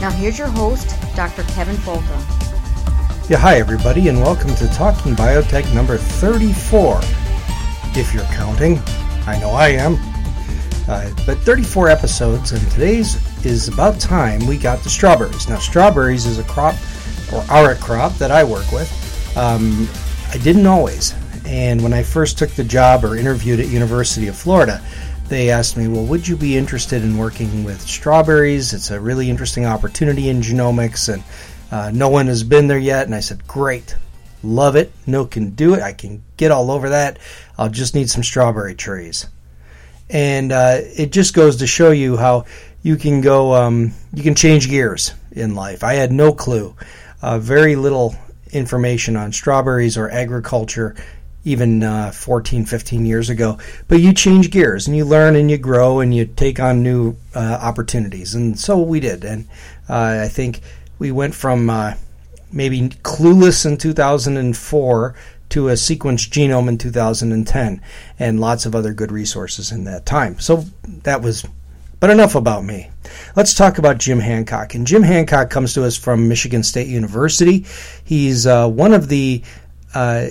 Now, here's your host, Dr. Kevin Folta. Yeah, hi everybody, and welcome to Talking Biotech number 34. If you're counting, I know I am. Uh, but 34 episodes, and today's is about time we got the strawberries. Now, strawberries is a crop, or are a crop that I work with. Um, I didn't always, and when I first took the job or interviewed at University of Florida, they asked me, "Well, would you be interested in working with strawberries? It's a really interesting opportunity in genomics, and uh, no one has been there yet." And I said, "Great, love it. No can do it. I can get all over that. I'll just need some strawberry trees." And uh, it just goes to show you how you can go, um, you can change gears in life. I had no clue, uh, very little information on strawberries or agriculture even uh, 14, 15 years ago. But you change gears and you learn and you grow and you take on new uh, opportunities. And so we did. And uh, I think we went from uh, maybe clueless in 2004 to a sequenced genome in 2010 and lots of other good resources in that time. So that was. But enough about me. Let's talk about Jim Hancock. And Jim Hancock comes to us from Michigan State University. He's uh, one of the uh,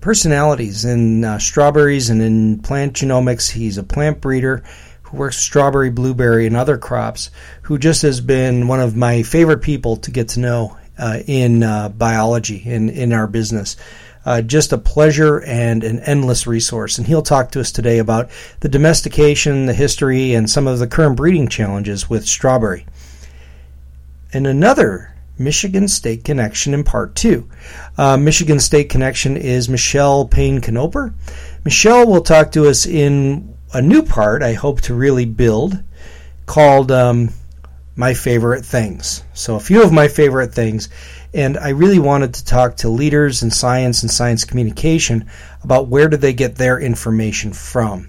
personalities in uh, strawberries and in plant genomics. He's a plant breeder who works strawberry, blueberry, and other crops, who just has been one of my favorite people to get to know uh, in uh, biology, in, in our business. Uh, just a pleasure and an endless resource. And he'll talk to us today about the domestication, the history, and some of the current breeding challenges with strawberry. And another Michigan State Connection in part two. Uh, Michigan State Connection is Michele Payn-Knoper. Michelle will talk to us in a new part I hope to really build called um, My Favorite Things. So, a few of my favorite things. And I really wanted to talk to leaders in science and science communication about where do they get their information from.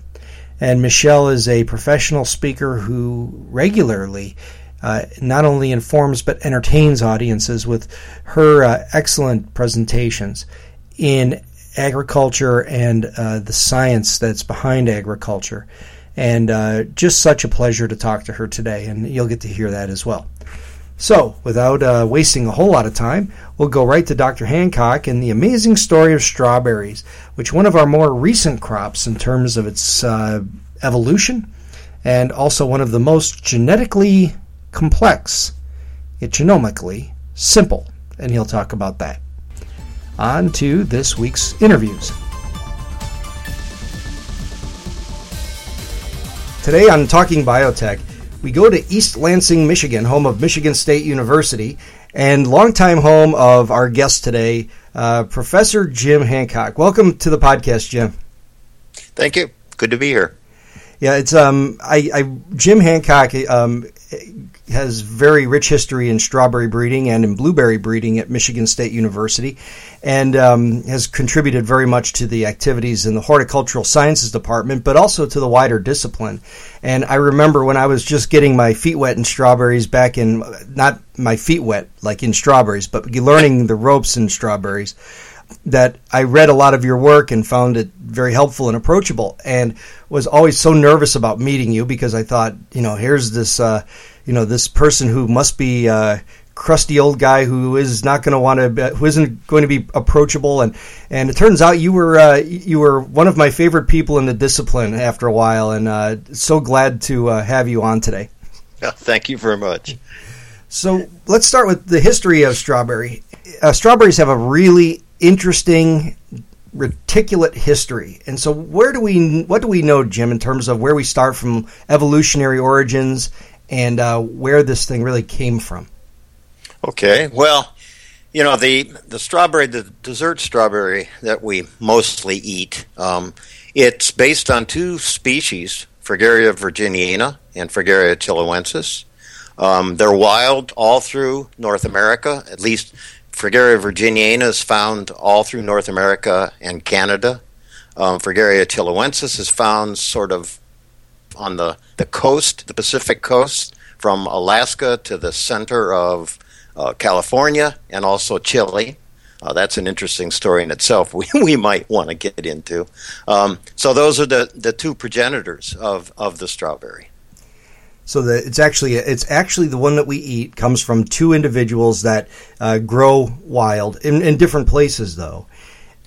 And Michelle is a professional speaker who regularly uh, not only informs but entertains audiences with her uh, excellent presentations in agriculture and uh, the science that's behind agriculture. And uh, just such a pleasure to talk to her today, and you'll get to hear that as well. So, without uh, wasting a whole lot of time, we'll go right to Dr. Hancock and the amazing story of strawberries, which one of our more recent crops in terms of its evolution, and also one of the most genetically complex, yet genomically simple, and he'll talk about that. On to this week's interviews. Today on Talking Biotech, we go to East Lansing, Michigan, home of Michigan State University, and longtime home of our guest today, uh, Professor Jim Hancock. Welcome to the podcast, Jim. Thank you. Good to be here. Yeah, it's um, I, I Jim Hancock um, has very rich history in strawberry breeding and in blueberry breeding at Michigan State University, and um, has contributed very much to the activities in the horticultural sciences department, but also to the wider discipline. And I remember when I was just getting my feet wet in strawberries back in not my feet wet like in strawberries, but learning the ropes in strawberries that I read a lot of your work and found it very helpful and approachable, and was always so nervous about meeting you because I thought, you know, here's this, uh, you know, this person who must be a uh, crusty old guy who is not going to want to, who isn't going to be approachable, and and it turns out you were uh, you were one of my favorite people in the discipline after a while, and uh, so glad to uh, have you on today. thank you very much. So let's start with the history of strawberry. Uh, strawberries have a really interesting reticulate history. And so where do we what do we know Jim in terms of where we start from evolutionary origins and uh, where this thing really came from? Okay. Well, you know the the strawberry, the dessert strawberry that we mostly eat, um, it's based on two species, Fragaria virginiana and Fragaria chiloensis. Um, they're wild all through North America, at least Fragaria virginiana is found all through North America and Canada. Um, Fragaria chiloensis is found sort of on the, the coast, the Pacific coast, from Alaska to the center of uh, California and also Chile. Uh, that's an interesting story in itself. We, we might want to get into. Um, so those are the, the two progenitors of, of the strawberry. So that it's actually it's actually the one that we eat comes from two individuals that uh, grow wild in, in different places, though.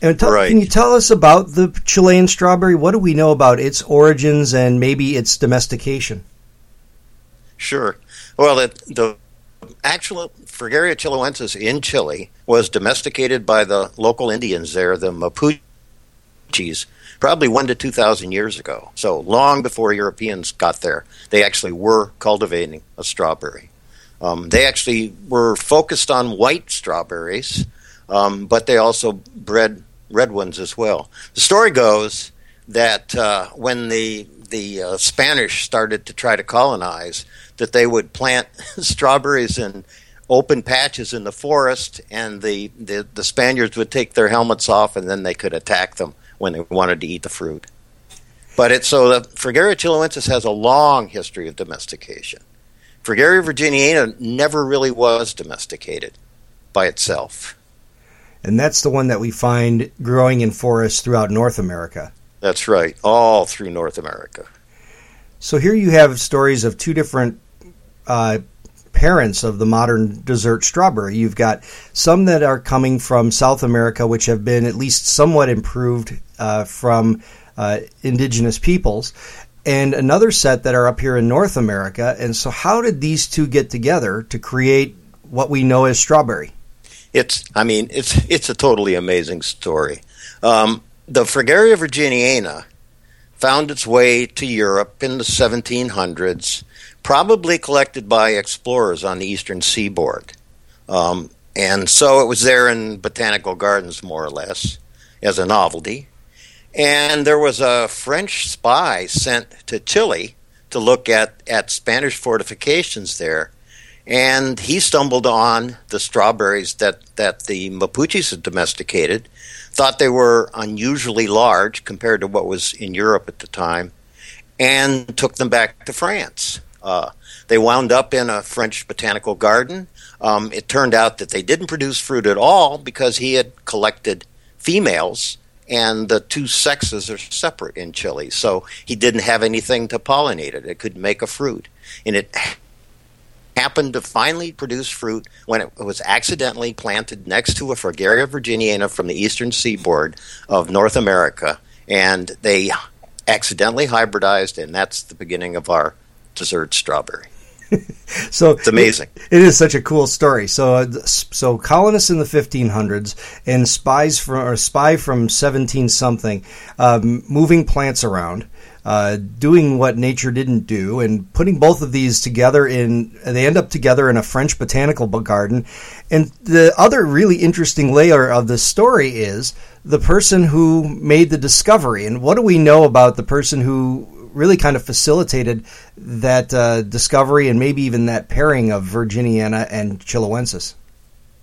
And t- right. can you tell us about the Chilean strawberry? What do we know about its origins and maybe its domestication? Sure. Well, it, the actual Fragaria chiloensis in Chile was domesticated by the local Indians there, the Mapuches, probably one to 2,000 years ago. So long before Europeans got there, they actually were cultivating a strawberry. Um, they actually were focused on white strawberries, um, but they also bred red ones as well. The story goes that uh, when the the uh, Spanish started to try to colonize, that they would plant strawberries in open patches in the forest, and the, the, the Spaniards would take their helmets off, and then they could attack them when they wanted to eat the fruit. But it's so the Fragaria chiloensis has a long history of domestication. Fragaria virginiana never really was domesticated by itself. And that's the one that we find growing in forests throughout North America. That's right, all through North America. So here you have stories of two different uh, parents of the modern dessert strawberry. You've got some that are coming from South America, which have been at least somewhat improved uh, from uh, indigenous peoples, and another set that are up here in North America. And so, how did these two get together to create what we know as strawberry? It's, I mean, it's it's a totally amazing story. Um, the Fragaria virginiana found its way to Europe in the 1700s probably collected by explorers on the eastern seaboard. Um, and so it was there in botanical gardens, more or less, as a novelty. And there was a French spy sent to Chile to look at, at Spanish fortifications there. And he stumbled on the strawberries that, that the Mapuches had domesticated, thought they were unusually large compared to what was in Europe at the time, and took them back to France. Uh, they wound up in a French botanical garden. Um, it turned out that they didn't produce fruit at all because he had collected females, and the two sexes are separate in Chile. So he didn't have anything to pollinate it. It couldn't make a fruit. And it happened to finally produce fruit when it was accidentally planted next to a Fragaria virginiana from the eastern seaboard of North America. And they accidentally hybridized, and that's the beginning of our dessert strawberry. so it's amazing. It, it is such a cool story. So, uh, so colonists in the 1500s and spies from or spy from 17 something, um, moving plants around. Uh, doing what nature didn't do and putting both of these together in they end up together in a French botanical garden and the other really interesting layer of the story is the person who made the discovery and what do we know about the person who really kind of facilitated that uh, discovery and maybe even that pairing of Virginiana and Chiloensis.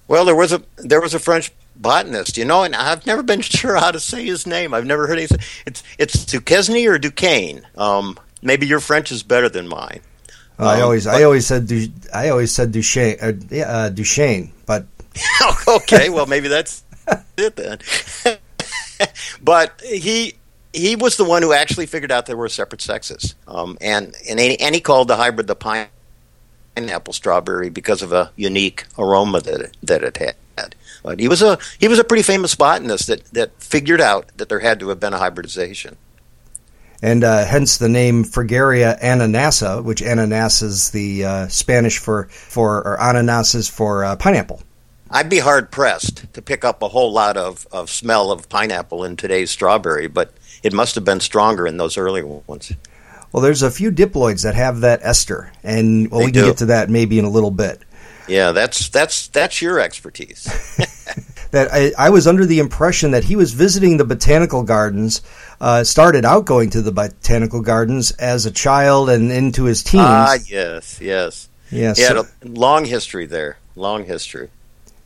Well, there was a there was a French botanist, you know, and I've never been sure how to say his name. I've never heard anything. It's it's Duquesne or Duquesne. Um, maybe your French is better than mine. Um, I always but, I always said du, I always said Duchesne uh, uh, Duchesne, but okay, well maybe that's it then. but he he was the one who actually figured out there were separate sexes, um, and and he, and he called the hybrid the pineapple strawberry because of a unique aroma that it, that it had. But he was a he was a pretty famous botanist that that figured out that there had to have been a hybridization. And uh, hence the name Fragaria ananassa, which ananas is the uh, Spanish for for or ananas is for uh, pineapple. I'd be hard pressed to pick up a whole lot of, of smell of pineapple in today's strawberry, but it must have been stronger in those earlier ones. Well, there's a few diploids that have that ester, and well, they we can do. get to that maybe in a little bit. Yeah, that's that's that's your expertise. that I, I, was under the impression that he was visiting the botanical gardens. Uh, started out going to the botanical gardens as a child and into his teens. Ah, yes, yes, yes. He had a long history there. Long history.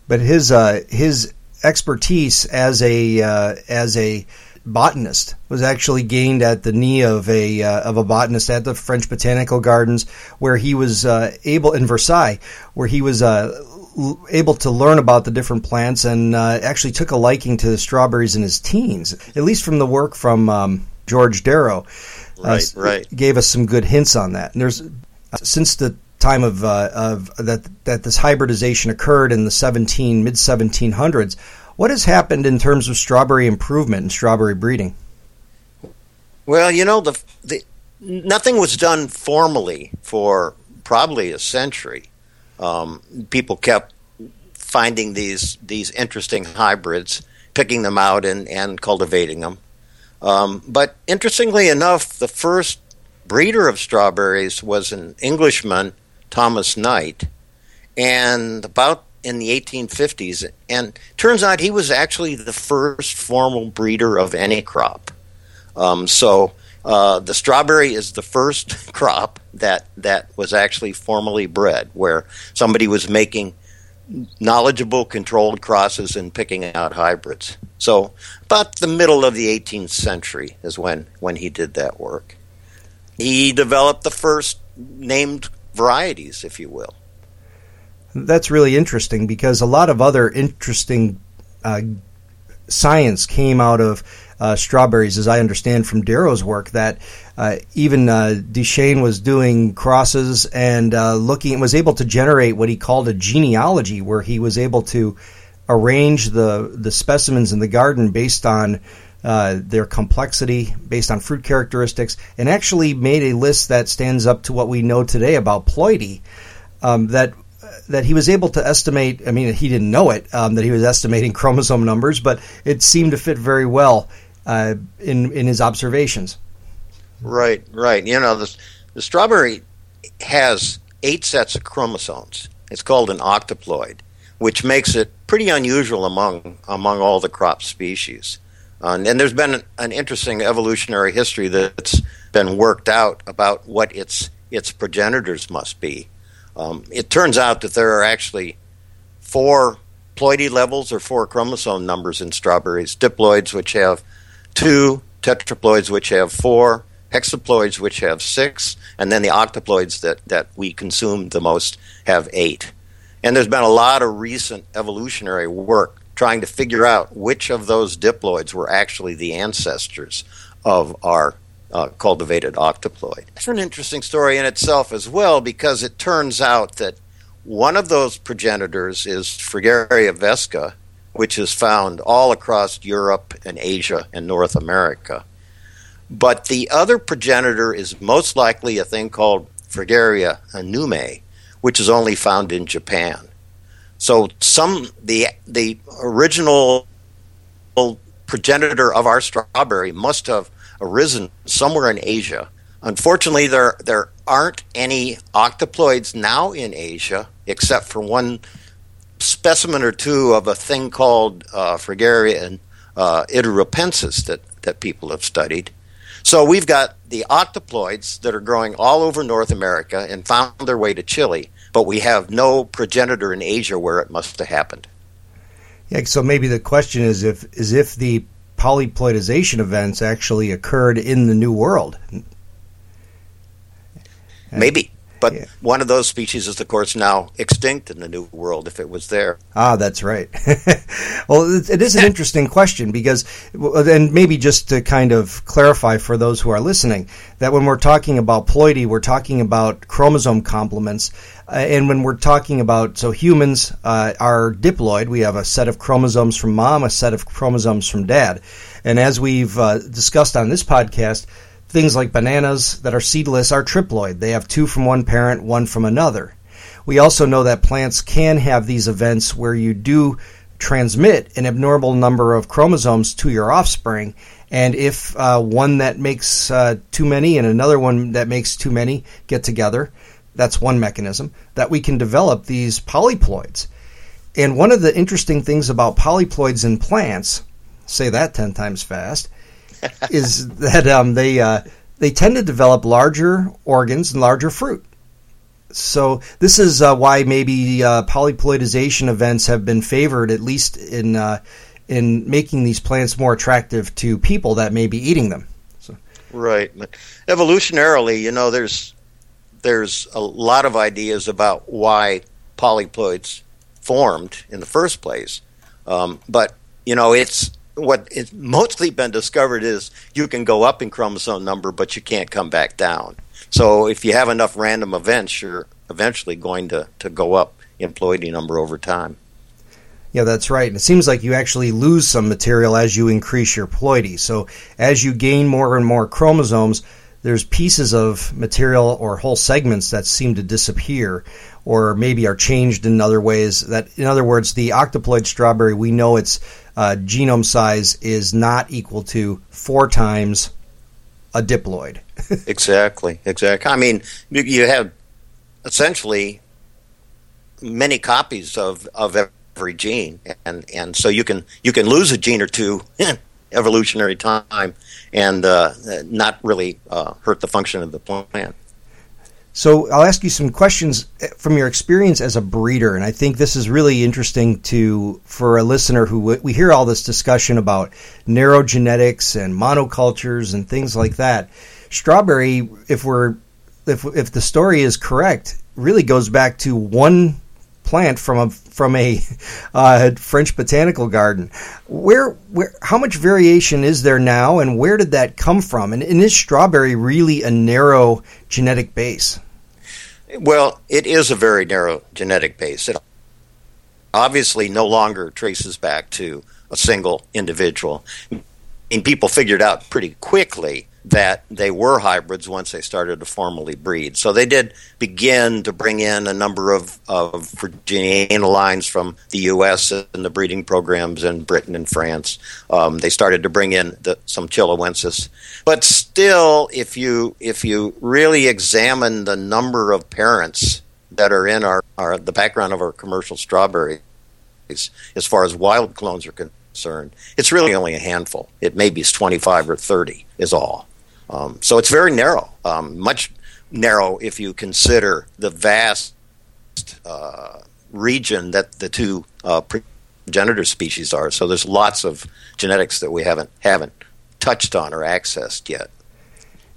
But his uh, his expertise as a uh, as a botanist was actually gained at the knee of a uh, of a botanist at the French Botanical Gardens, where he was uh, able in Versailles, where he was uh, l- able to learn about the different plants and uh, actually took a liking to the strawberries in his teens. At least from the work from um, George Darrow, uh, right, right, gave us some good hints on that. And there's since the time of, uh, of that that this hybridization occurred in the 17 mid 1700s what has happened in terms of strawberry improvement and strawberry breeding? Well, you know, the, the nothing was done formally for probably a century. Um, people kept finding these these interesting hybrids, picking them out and, and cultivating them. Um, but interestingly enough, the first breeder of strawberries was an Englishman, Thomas Knight, and about in the 1850s, and turns out he was actually the first formal breeder of any crop. Um, so uh, the strawberry is the first crop that that was actually formally bred, where somebody was making knowledgeable controlled crosses and picking out hybrids. So about the middle of the 18th century is when when he did that work. He developed the first named varieties, if you will. That's really interesting because a lot of other interesting uh, science came out of uh, strawberries, as I understand from Darrow's work. That uh, even uh, was doing crosses and uh, looking, was able to generate what he called a genealogy, where he was able to arrange the the specimens in the garden based on uh, their complexity based on fruit characteristics, and actually made a list that stands up to what we know today about ploidy. Um, that that he was able to estimate. I mean, he didn't know it um, that he was estimating chromosome numbers, but it seemed to fit very well uh, in in his observations. Right, right. You know, the the strawberry has eight sets of chromosomes. It's called an octoploid, which makes it pretty unusual among among all the crop species. Uh, and there's been an, an interesting evolutionary history that's been worked out about what its its progenitors must be. Um, it turns out that there are actually four ploidy levels or four chromosome numbers in strawberries diploids, which have two, tetraploids, which have four, hexaploids, which have six, and then the octoploids that, that we consume the most have eight. And there's been a lot of recent evolutionary work trying to figure out which of those diploids were actually the ancestors of our uh, cultivated octoploid. It's an interesting story in itself as well because it turns out that one of those progenitors is Fragaria vesca, which is found all across Europe and Asia and North America. But the other progenitor is most likely a thing called Fragaria iinumae, which is only found in Japan. So some the the original progenitor of our strawberry must have arisen somewhere in Asia. Unfortunately, there there aren't any octoploids now in Asia, except for one specimen or two of a thing called uh, Fragaria uh, that that people have studied. So we've got the octoploids that are growing all over North America and found their way to Chile, but we have no progenitor in Asia where it must have happened. Yeah, so maybe the question is if is if the polyploidization events actually occurred in the New World. Maybe. But yeah. one of those species is, of course, now extinct in the New World if it was there. Ah, that's right. well, it is an interesting question because, and maybe just to kind of clarify for those who are listening, that when we're talking about ploidy, we're talking about chromosome complements. Uh, and when we're talking about, so humans uh, are diploid, we have a set of chromosomes from mom, a set of chromosomes from dad. And as we've uh, discussed on this podcast, Things like bananas that are seedless are triploid. They have two from one parent, one from another. We also know that plants can have these events where you do transmit an abnormal number of chromosomes to your offspring. And if uh, one that makes uh, too many and another one that makes too many get together, that's one mechanism that we can develop these polyploids. And one of the interesting things about polyploids in plants, say that 10 times fast, is that um, they uh, they tend to develop larger organs and larger fruit. So this is uh, why maybe uh, polyploidization events have been favored, at least in uh, in making these plants more attractive to people that may be eating them. So. Right, evolutionarily, you know, there's there's a lot of ideas about why polyploids formed in the first place, um, but you know, it's what is mostly been discovered is you can go up in chromosome number, but you can't come back down. So if you have enough random events, you're eventually going to, to go up in ploidy number over time. Yeah, that's right. And it seems like you actually lose some material as you increase your ploidy. So as you gain more and more chromosomes, there's pieces of material or whole segments that seem to disappear or maybe are changed in other ways that in other words the octoploid strawberry we know its uh, genome size is not equal to four times a diploid. exactly, exactly. I mean, you have essentially many copies of, of every gene, and, and so you can you can lose a gene or two in evolutionary time and uh, not really uh, hurt the function of the plant. So I'll ask you some questions eh, from your experience as a breeder, and I think this is really interesting to for a listener who we hear all this discussion about narrow genetics and monocultures and things like that. Strawberry, if we're if if the story is correct, really goes back to one plant from a from a uh, French botanical garden. Where where how much variation is there now, and where did that come from? And, and is strawberry really a narrow genetic base? Well, it is a very narrow genetic base. It obviously no longer traces back to a single individual. And people figured out pretty quickly that they were hybrids once they started to formally breed. So they did begin to bring in a number of, of lines from the U.S. and the breeding programs in Britain and France. Um, they started to bring in the, some Chiloensis, but still, if you if you really examine the number of parents that are in our, our the background of our commercial strawberries, as far as wild clones are concerned, it's really only a handful. It maybe is 25 or 30 is all. Um, so it's very narrow, um, much narrow if you consider the vast uh, region that the two uh, progenitor species are. So there's lots of genetics that we haven't haven't touched on or accessed yet.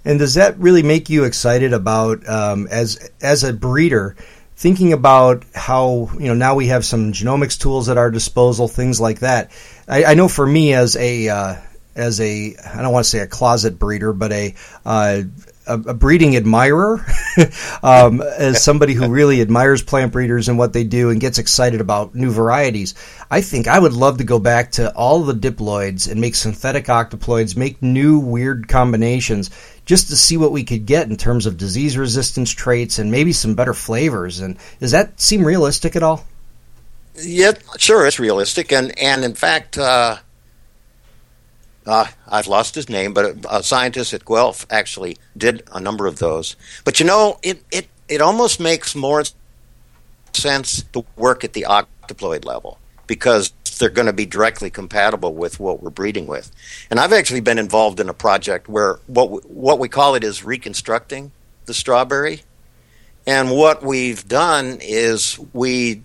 And does that really make you excited about um, as as a breeder? Thinking about how you know now we have some genomics tools at our disposal, things like that. I, I know for me as a uh, as a I don't want to say a closet breeder, but a uh, a, breeding admirer, um, as somebody who really admires plant breeders and what they do and gets excited about new varieties. I think I would love to go back to all the diploids and make synthetic octoploids, make new weird combinations, just to see what we could get in terms of disease resistance traits and maybe some better flavors. And does that seem realistic at all? Yeah, sure, it's realistic, and and in fact. Uh uh, I've lost his name, but a, a, scientist at Guelph actually did a number of those. But you know, it, it, it almost makes more sense to work at the octoploid level because they're going to be directly compatible with what we're breeding with. And I've actually been involved in a project where what we, what we call it is reconstructing the strawberry. And what we've done is we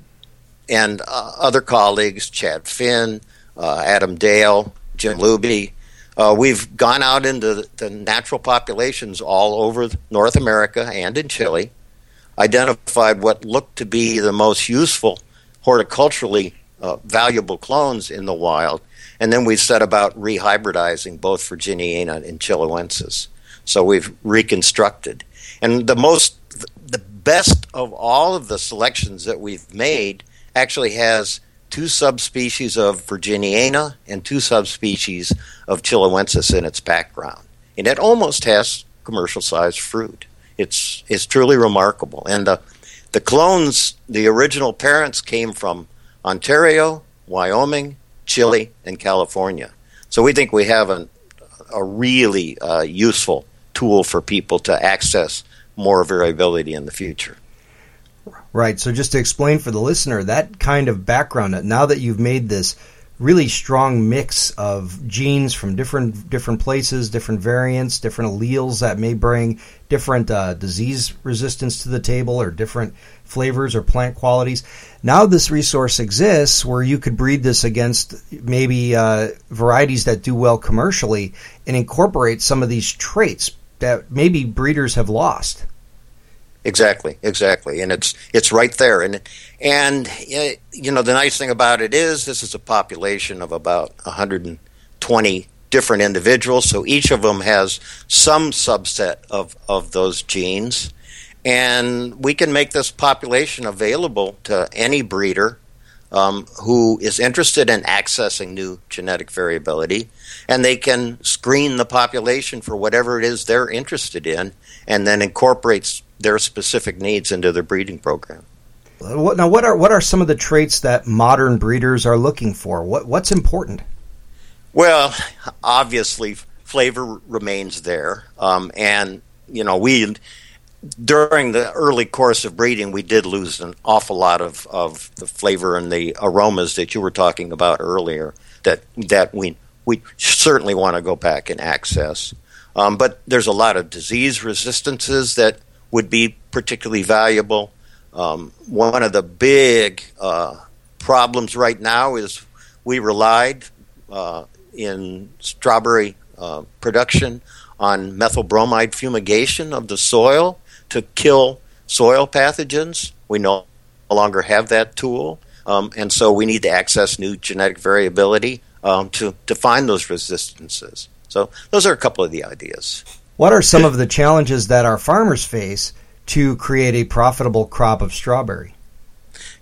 and uh, other colleagues, Chad Finn, uh, Adam Dale, Jim Luby, uh, we've gone out into the, natural populations all over North America and in Chile, identified what looked to be the most useful horticulturally uh, valuable clones in the wild, and then we set about rehybridizing both Virginiana and Chiloensis. So we've reconstructed, and the most, the best of all of the selections that we've made actually has two subspecies of Virginiana and two subspecies of Chiloensis in its background, and it almost has commercial sized fruit. It's it's truly remarkable, and the the clones, the original parents came from Ontario, Wyoming, Chile, and California. So we think we have an, a really uh, useful tool for people to access more variability in the future. Right. So just to explain for the listener, that kind of background, now that you've made this really strong mix of genes from different different places, different variants, different alleles that may bring different uh, disease resistance to the table or different flavors or plant qualities. Now this resource exists where you could breed this against maybe uh, varieties that do well commercially and incorporate some of these traits that maybe breeders have lost. Exactly, exactly, and it's it's right there, and and you know the nice thing about it is this is a population of about 120 different individuals, so each of them has some subset of of those genes, and we can make this population available to any breeder um, who is interested in accessing new genetic variability, and they can screen the population for whatever it is they're interested in, and then incorporates their specific needs into their breeding program. Now, what are what are some of the traits that modern breeders are looking for? What what's important? Well, obviously, flavor remains there, um, and you know we during the early course of breeding we did lose an awful lot of, of the flavor and the aromas that you were talking about earlier. That that we we certainly want to go back and access. Um, but there's a lot of disease resistances that would be particularly valuable. Um, one of the big uh, problems right now is we relied uh, in strawberry uh, production on methyl bromide fumigation of the soil to kill soil pathogens. We no longer have that tool, um, and so we need to access new genetic variability um, to, to find those resistances. So, those are a couple of the ideas. What are some of the challenges that our farmers face to create a profitable crop of strawberry?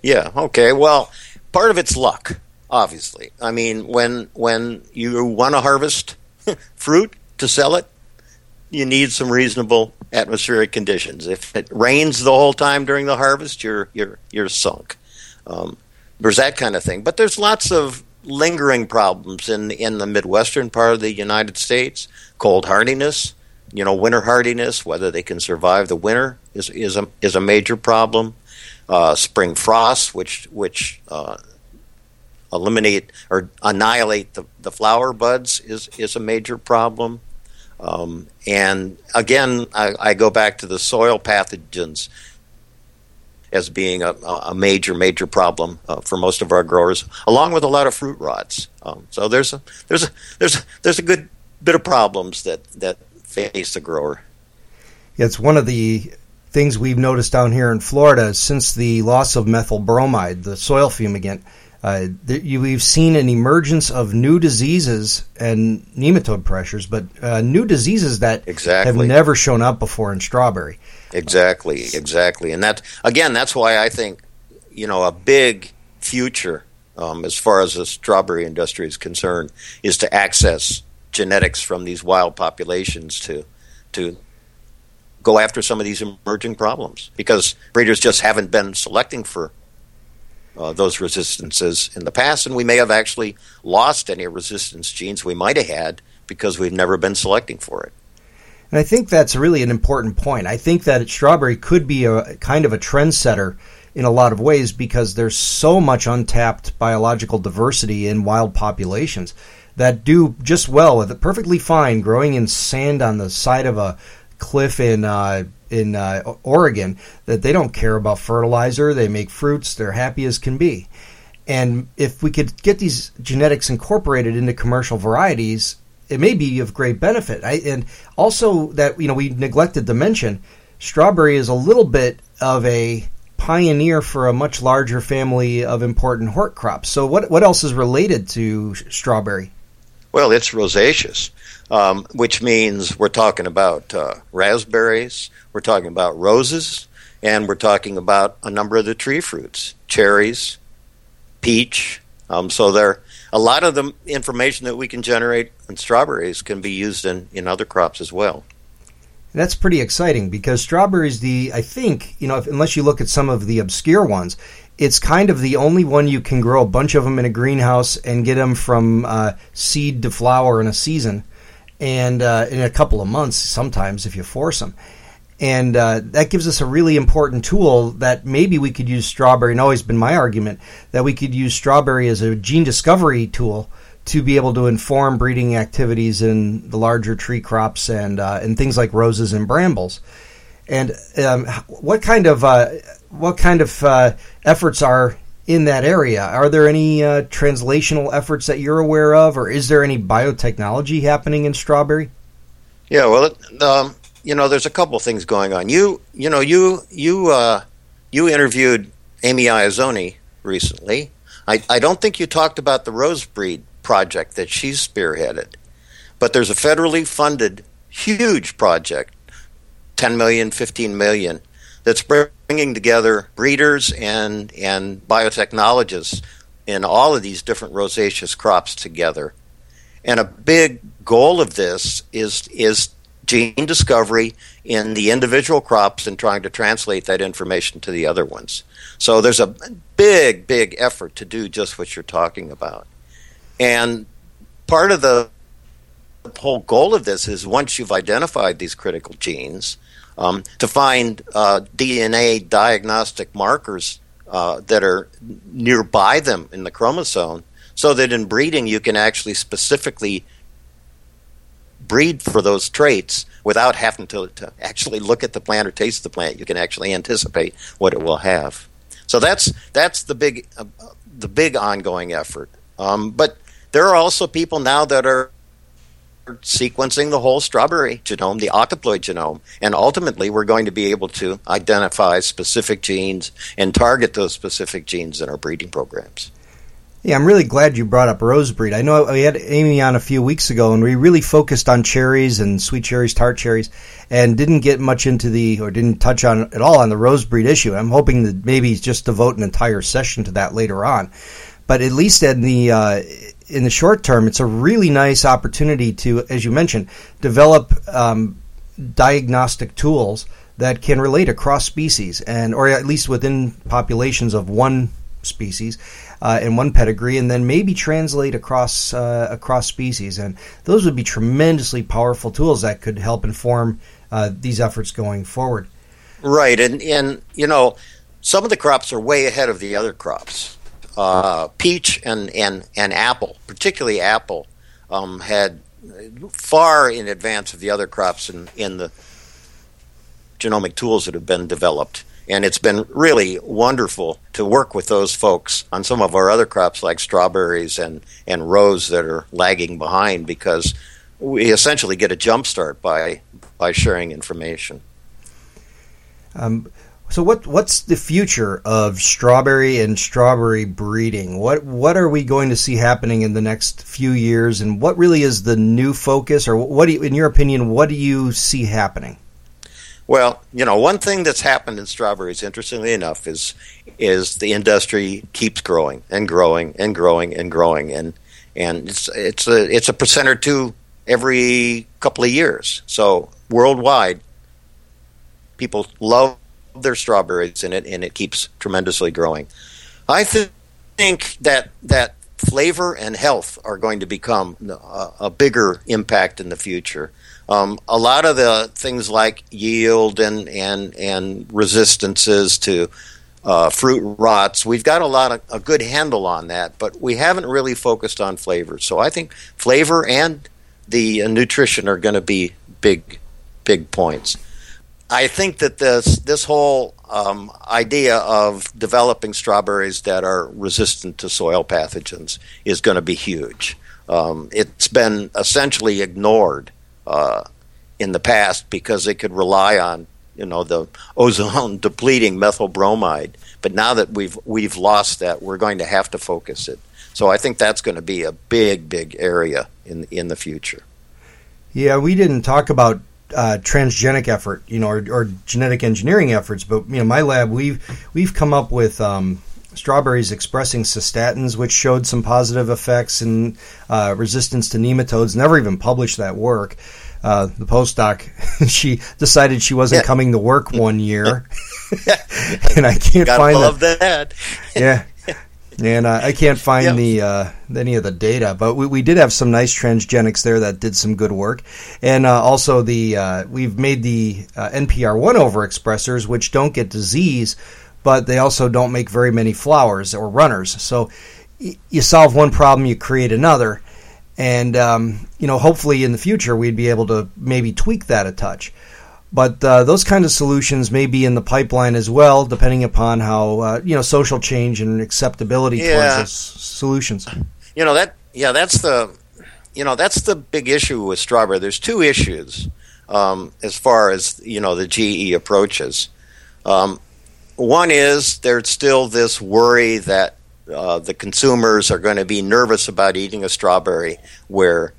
Yeah, okay. Well, part of it's luck, obviously. I mean, when when you want to harvest fruit to sell it, you need some reasonable atmospheric conditions. If it rains the whole time during the harvest, you're you're you're sunk. Um, there's that kind of thing, but there's lots of lingering problems in in the midwestern part of the United States. Cold hardiness, you know, winter hardiness, whether they can survive the winter is is a is a major problem. Uh, spring frost, which which uh, eliminate or annihilate the, the flower buds, is is a major problem. Um, and again, I, I, go back to the soil pathogens as being a, a major, major problem uh, for most of our growers, along with a lot of fruit rots. Um, so there's a there's a there's a, there's a good bit of problems that that face the grower. It's one of the things we've noticed down here in Florida since the loss of methyl bromide, the soil fumigant. Uh, you, we've seen an emergence of new diseases and nematode pressures, but uh, new diseases that exactly. have never shown up before in strawberry. Exactly, exactly, and that again, that's why I think you know a big future um, as far as the strawberry industry is concerned is to access genetics from these wild populations to to go after some of these emerging problems because breeders just haven't been selecting for uh, those resistances in the past, and we may have actually lost any resistance genes we might have had because we've never been selecting for it. And I think that's really an important point. I think that strawberry could be a kind of a trendsetter in a lot of ways because there's so much untapped biological diversity in wild populations that do just well with it, perfectly fine growing in sand on the side of a cliff in uh, in uh, Oregon. That they don't care about fertilizer. They make fruits. They're happy as can be. And if we could get these genetics incorporated into commercial varieties, it may be of great benefit. I, and also that you know we neglected to mention, strawberry is a little bit of a pioneer for a much larger family of important hort crops. So what what else is related to strawberry? Well, it's rosaceous, um, which means we're talking about uh, raspberries, we're talking about roses, and we're talking about a number of the tree fruits, cherries, peach. Um, so there, a lot of the information that we can generate in strawberries can be used in, in other crops as well. That's pretty exciting because strawberries, the I think you know, if, unless you look at some of the obscure ones, it's kind of the only one you can grow a bunch of them in a greenhouse and get them from uh, seed to flower in a season, and uh, in a couple of months sometimes if you force them. And uh, that gives us a really important tool that maybe we could use strawberry. And always been my argument that we could use strawberry as a gene discovery tool to be able to inform breeding activities in the larger tree crops and uh, and things like roses and brambles. And um, what kind of uh, what kind of uh, efforts are in that area? Are there any uh, translational efforts that you're aware of, or is there any biotechnology happening in strawberry? Yeah, well, um, you know, there's a couple things going on. You, you know, you you uh, you interviewed Amy Iezzoni recently. I, I don't think you talked about the RosBREED project that she's spearheaded, but there's a federally funded huge project, 10 million, 15 million, that's bringing together breeders and and biotechnologists in all of these different rosaceous crops together. And a big goal of this is is gene discovery in the individual crops and trying to translate that information to the other ones. So there's a big, big effort to do just what you're talking about. And part of the whole goal of this is once you've identified these critical genes, um, to find uh, DNA diagnostic markers uh, that are nearby them in the chromosome so that in breeding you can actually specifically breed for those traits without having to, to actually look at the plant or taste the plant. You can actually anticipate what it will have. So that's that's the big uh, the big ongoing effort. Um, but there are also people now that are sequencing the whole strawberry genome, the octoploid genome, and ultimately we're going to be able to identify specific genes and target those specific genes in our breeding programs. Yeah, I'm really glad you brought up RosBREED. I know we had Amy on a few weeks ago, and we really focused on cherries and sweet cherries, tart cherries, and didn't get much into the or didn't touch on at all on the RosBREED issue. I'm hoping that maybe just devote an entire session to that later on. But at least in the uh, in the short term, it's a really nice opportunity to, as you mentioned, develop um, diagnostic tools that can relate across species and or at least within populations of one species uh, in one pedigree, and then maybe translate across uh, across species. And those would be tremendously powerful tools that could help inform uh, these efforts going forward. Right, and and you know, some of the crops are way ahead of the other crops. Uh, peach and, and and apple, particularly apple, um, had far in advance of the other crops in in the genomic tools that have been developed. And it's been really wonderful to work with those folks on some of our other crops like strawberries and, and rose that are lagging behind because we essentially get a jump start by, by sharing information. Um, so what what's the future of strawberry and strawberry breeding? What what are we going to see happening in the next few years, and what really is the new focus, or what do you, in your opinion, what do you see happening? Well, you know, one thing that's happened in strawberries, interestingly enough, is is the industry keeps growing and growing and growing and growing, and and it's it's a it's a percent or two every couple of years. So worldwide, people love their strawberries, in it and it keeps tremendously growing. I th- think that that flavor and health are going to become a, a bigger impact in the future. Um, a lot of the things like yield and and and resistances to uh, fruit rots. We've got a lot of a good handle on that, but we haven't really focused on flavor. So I think flavor and the uh, nutrition are going to be big, big points. I think that this this whole um, idea of developing strawberries that are resistant to soil pathogens is going to be huge. Um, it's been essentially ignored uh, in the past because they could rely on you know the ozone depleting methyl bromide. But now that we've we've lost that, we're going to have to focus it. So I think that's going to be a big, big area in in the future. Yeah, we didn't talk about uh, transgenic effort, you know, or, or, genetic engineering efforts. But you know, my lab we've we've come up with um, strawberries expressing cystatins, which showed some positive effects in uh, resistance to nematodes. Never even published that work. Uh, the postdoc, she decided she wasn't yeah. coming to work one year, and I can't find love the, that. yeah, and uh, I can't find yep. the uh, any of the data, but we, we did have some nice transgenics there that did some good work, and uh, also the uh, we've made the uh, NPR1 overexpressors, which don't get disease, but they also don't make very many flowers or runners. So y- you solve one problem, you create another, and um, you know hopefully in the future we'd be able to maybe tweak that a touch. But uh, those kind of solutions may be in the pipeline as well, depending upon how uh, you know social change and acceptability yeah. towards those solutions. You know that yeah, that's the you know that's the big issue with strawberry. There's two issues um, as far as you know the GE approaches. Um, one is there's still this worry that uh, the consumers are going to be nervous about eating a strawberry where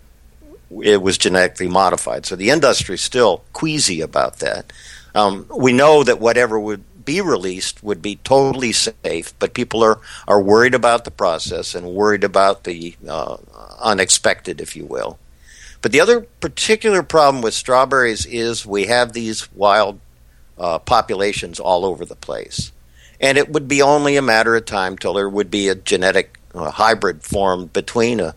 it was genetically modified. So the industry is still queasy about that. Um, we know that whatever would be released would be totally safe, but people are, are worried about the process and worried about the uh, unexpected, if you will. But the other particular problem with strawberries is we have these wild uh, populations all over the place. And it would be only a matter of time till there would be a genetic uh, hybrid formed between a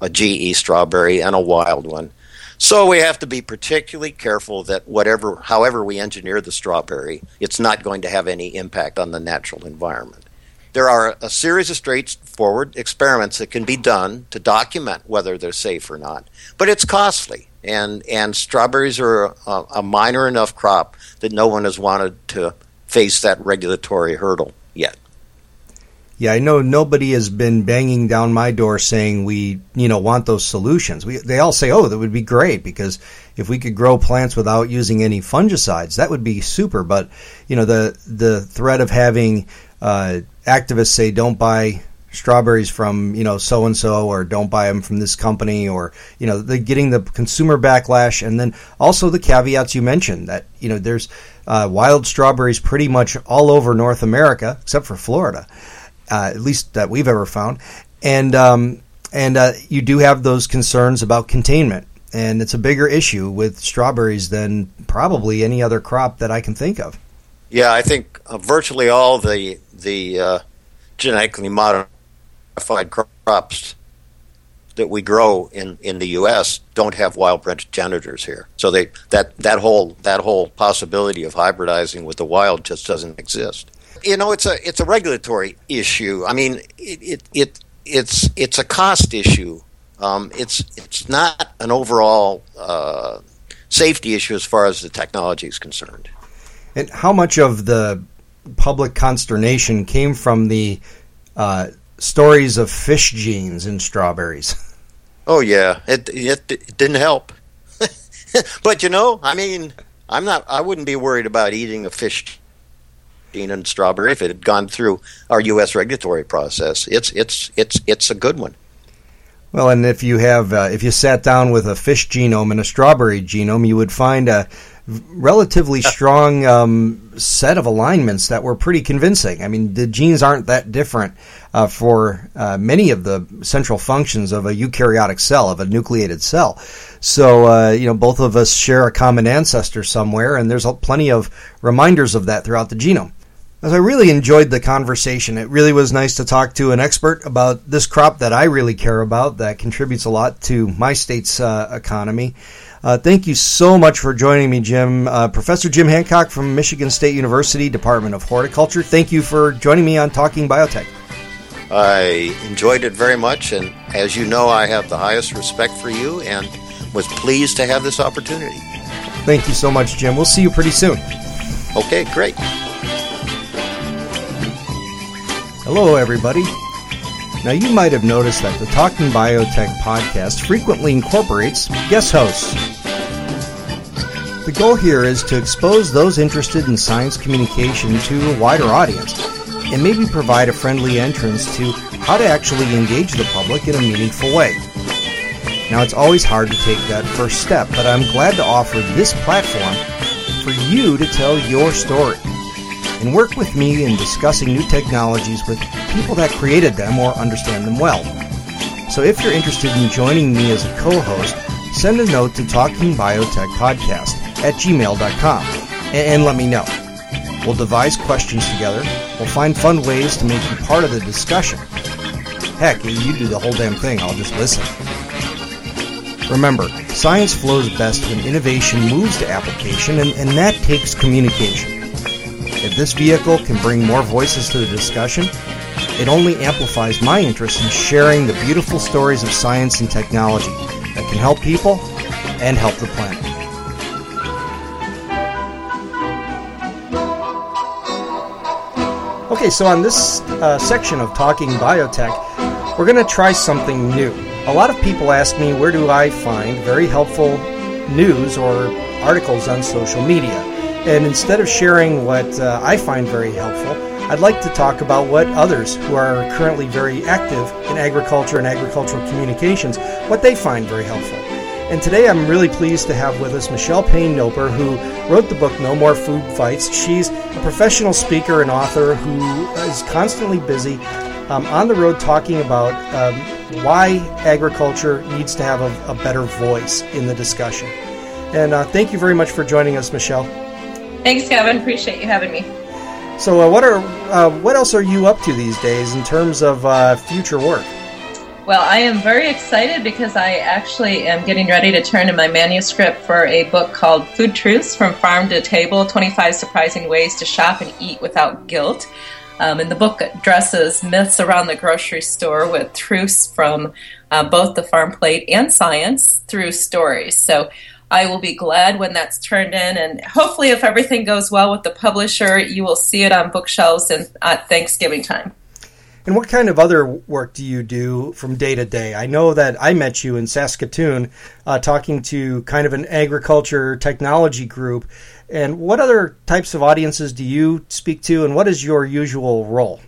a GE strawberry and a wild one. So we have to be particularly careful that whatever, however we engineer the strawberry, it's not going to have any impact on the natural environment. There are a series of straightforward experiments that can be done to document whether they're safe or not, but it's costly. And and strawberries are a, a minor enough crop that no one has wanted to face that regulatory hurdle. Yeah, I know nobody has been banging down my door saying we, you know, want those solutions. We, they all say, "Oh, that would be great because if we could grow plants without using any fungicides, that would be super." But you know, the the threat of having uh, activists say, "Don't buy strawberries from you know so and so," or "Don't buy them from this company," or you know, the getting the consumer backlash, and then also the caveats you mentioned that you know there's uh, wild strawberries pretty much all over North America except for Florida uh, at least that we've ever found. And um, and uh, you do have those concerns about containment, and it's a bigger issue with strawberries than probably any other crop that I can think of. Yeah, I think uh, virtually all the the uh, genetically modified crops that we grow in, in the U.S. don't have wild progenitors here. So they that that whole that whole possibility of hybridizing with the wild just doesn't exist you know, it's a it's a regulatory issue. I mean, it, it, it it's it's a cost issue. Um, it's it's not an overall uh, safety issue as far as the technology is concerned. And how much of the public consternation came from the uh, stories of fish genes in strawberries? Oh yeah, it it, it didn't help. but you know, I mean, I'm not. I wouldn't be worried about eating a fish and strawberry if it had gone through our U.S. regulatory process. It's it's it's it's a good one. Well, and if you have uh, if you sat down with a fish genome and a strawberry genome, you would find a relatively strong um, set of alignments that were pretty convincing. I mean, the genes aren't that different uh, for uh, many of the central functions of a eukaryotic cell, of a nucleated cell. So, uh, you know, both of us share a common ancestor somewhere, and there's plenty of reminders of that throughout the genome. As I really enjoyed the conversation, it really was nice to talk to an expert about this crop that I really care about that contributes a lot to my state's uh, economy. Uh, thank you so much for joining me, Jim. Uh, Professor Jim Hancock from Michigan State University, Department of Horticulture. Thank you for joining me on Talking Biotech. I enjoyed it very much, and as you know, I have the highest respect for you and was pleased to have this opportunity. Thank you so much, Jim. We'll see you pretty soon. Okay, great. Hello, everybody. Now, you might have noticed that the Talking Biotech podcast frequently incorporates guest hosts. The goal here is to expose those interested in science communication to a wider audience and maybe provide a friendly entrance to how to actually engage the public in a meaningful way. Now, it's always hard to take that first step, but I'm glad to offer this platform for you to tell your story and work with me in discussing new technologies with people that created them or understand them well. So if you're interested in joining me as a co-host, send a note to Talking Biotech Podcast at gmail.com and, and let me know. We'll devise questions together. We'll find fun ways to make you part of the discussion. Heck, you do the whole damn thing. I'll just listen. Remember, science flows best when innovation moves to application, and, and that takes communication. If this vehicle can bring more voices to the discussion, it only amplifies my interest in sharing the beautiful stories of science and technology that can help people and help the planet. Okay, so on this uh, section of Talking Biotech, we're going to try something new. A lot of people ask me where do I find very helpful news or articles on social media. And instead of sharing what uh, I find very helpful, I'd like to talk about what others who are currently very active in agriculture and agricultural communications, what they find very helpful. And today I'm really pleased to have with us Michele Payn-Knoper, who wrote the book No More Food Fights. She's a professional speaker and author who is constantly busy um, on the road talking about um, why agriculture needs to have a, a, better voice in the discussion. And uh, thank you very much for joining us, Michele. Thanks, Kevin. Appreciate you having me. So, uh, what are uh, what else are you up to these days in terms of uh, future work? Well, I am very excited because I actually am getting ready to turn in my manuscript for a book called Food Truths From Farm to Table 25 Surprising Ways to Shop and Eat Without Guilt. Um, and the book addresses myths around the grocery store with truths from uh, both the farm plate and science through stories. So I will be glad when that's turned in, and hopefully, if everything goes well with the publisher, you will see it on bookshelves in, at Thanksgiving time. And what kind of other work do you do from day to day? I know that I met you in Saskatoon uh, talking to kind of an agriculture technology group. And what other types of audiences do you speak to, and what is your usual role?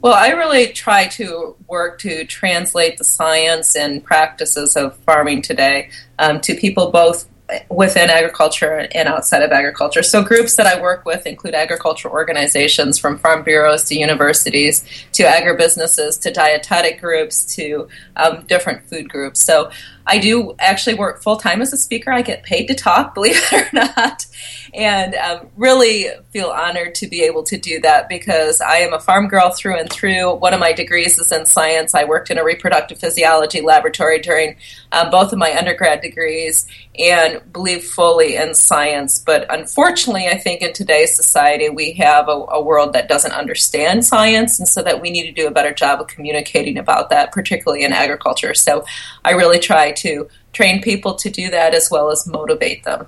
Well, I really try to work to translate the science and practices of farming today um, to people both within agriculture and outside of agriculture. So, groups that I work with include agricultural organizations from farm bureaus to universities to agribusinesses to dietetic groups to um, different food groups. So, I do actually work full time as a speaker. I get paid to talk, believe it or not, and um, really feel honored to be able to do that because I am a farm girl through and through. One of my degrees is in science. I worked in a reproductive physiology laboratory during um, both of my undergrad degrees and believe fully in science. But unfortunately, I think in today's society, we have a, a world that doesn't understand science, and so that we need to do a better job of communicating about that, particularly in agriculture. So I really try to train people to do that as well as motivate them.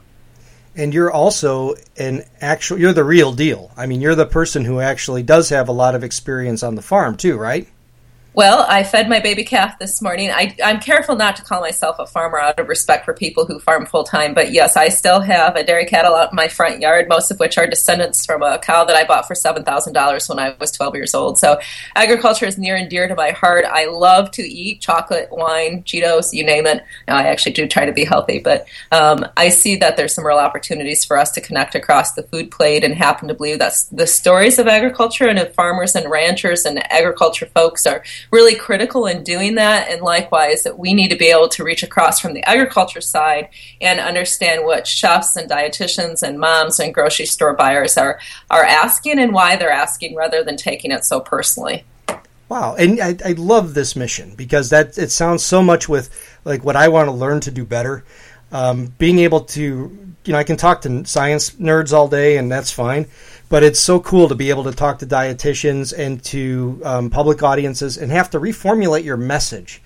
And you're also an actual, you're the real deal. I mean, you're the person who actually does have a lot of experience on the farm, too, right? Well, I fed my baby calf this morning. I, am careful not to call myself a farmer out of respect for people who farm full time, but yes, I still have a dairy cattle out in my front yard, most of which are descendants from a cow that I bought for $7,000 when I was 12 years old. So agriculture is near and dear to my heart. I love to eat chocolate, wine, Cheetos, you name it. Now, I actually do try to be healthy, but um, I see that there's some real opportunities for us to connect across the food plate and happen to believe that the stories of agriculture and of farmers and ranchers and agriculture folks are really critical in doing that. And likewise, that we need to be able to reach across from the agriculture side and understand what chefs and dietitians and moms and grocery store buyers are, are asking and why they're asking rather than taking it so personally. Wow, and I, I love this mission because that it sounds so much with like what I want to learn to do better. Um, being able to, you know, I can talk to science nerds all day, and that's fine. But it's so cool to be able to talk to dietitians and to um, public audiences and have to reformulate your message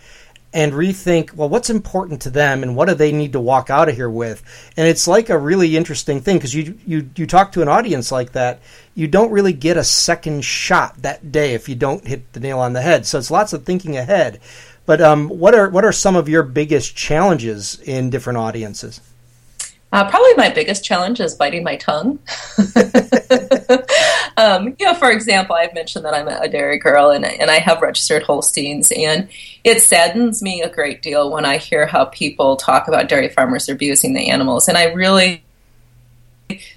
and rethink, well, what's important to them and what do they need to walk out of here with? And it's like a really interesting thing because you, you, you talk to an audience like that, you don't really get a second shot that day if you don't hit the nail on the head. So it's lots of thinking ahead. But um, what are what are some of your biggest challenges in different audiences? Uh, probably my biggest challenge is biting my tongue. um, you know, for example, I've mentioned that I'm a dairy girl and, and I have registered Holsteins, and it saddens me a great deal when I hear how people talk about dairy farmers abusing the animals. And I really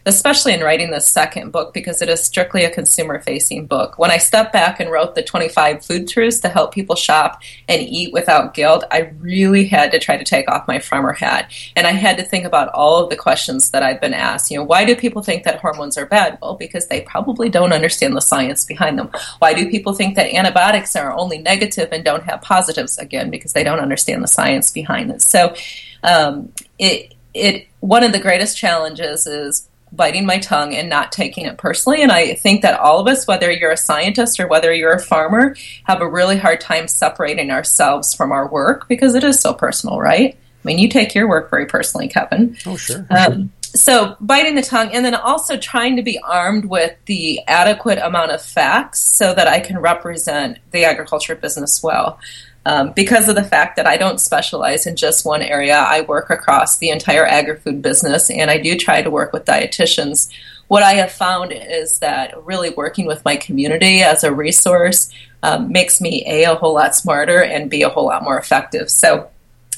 especially in writing the second book because it is strictly a consumer facing book. When I stepped back and wrote the 25 food truths to help people shop and eat without guilt, I really had to try to take off my farmer hat. And I had to think about all of the questions that I've been asked. You know, why do people think that hormones are bad? Well, because they probably don't understand the science behind them. Why do people think that antibiotics are only negative and don't have positives? Again, because they don't understand the science behind it. So, um, it, it one of the greatest challenges is biting my tongue and not taking it personally. And I think that all of us, whether you're a scientist or whether you're a farmer, have a really hard time separating ourselves from our work because it is so personal, right? I mean, you take your work very personally, Kevin. Oh, sure. Um, so biting the tongue and then also trying to be armed with the adequate amount of facts so that I can represent the agriculture business well. Um, because of the fact that I don't specialize in just one area, I work across the entire agri food business and I do try to work with dietitians. What I have found is that really working with my community as a resource um, makes me A, a whole lot smarter and B, a whole lot more effective. So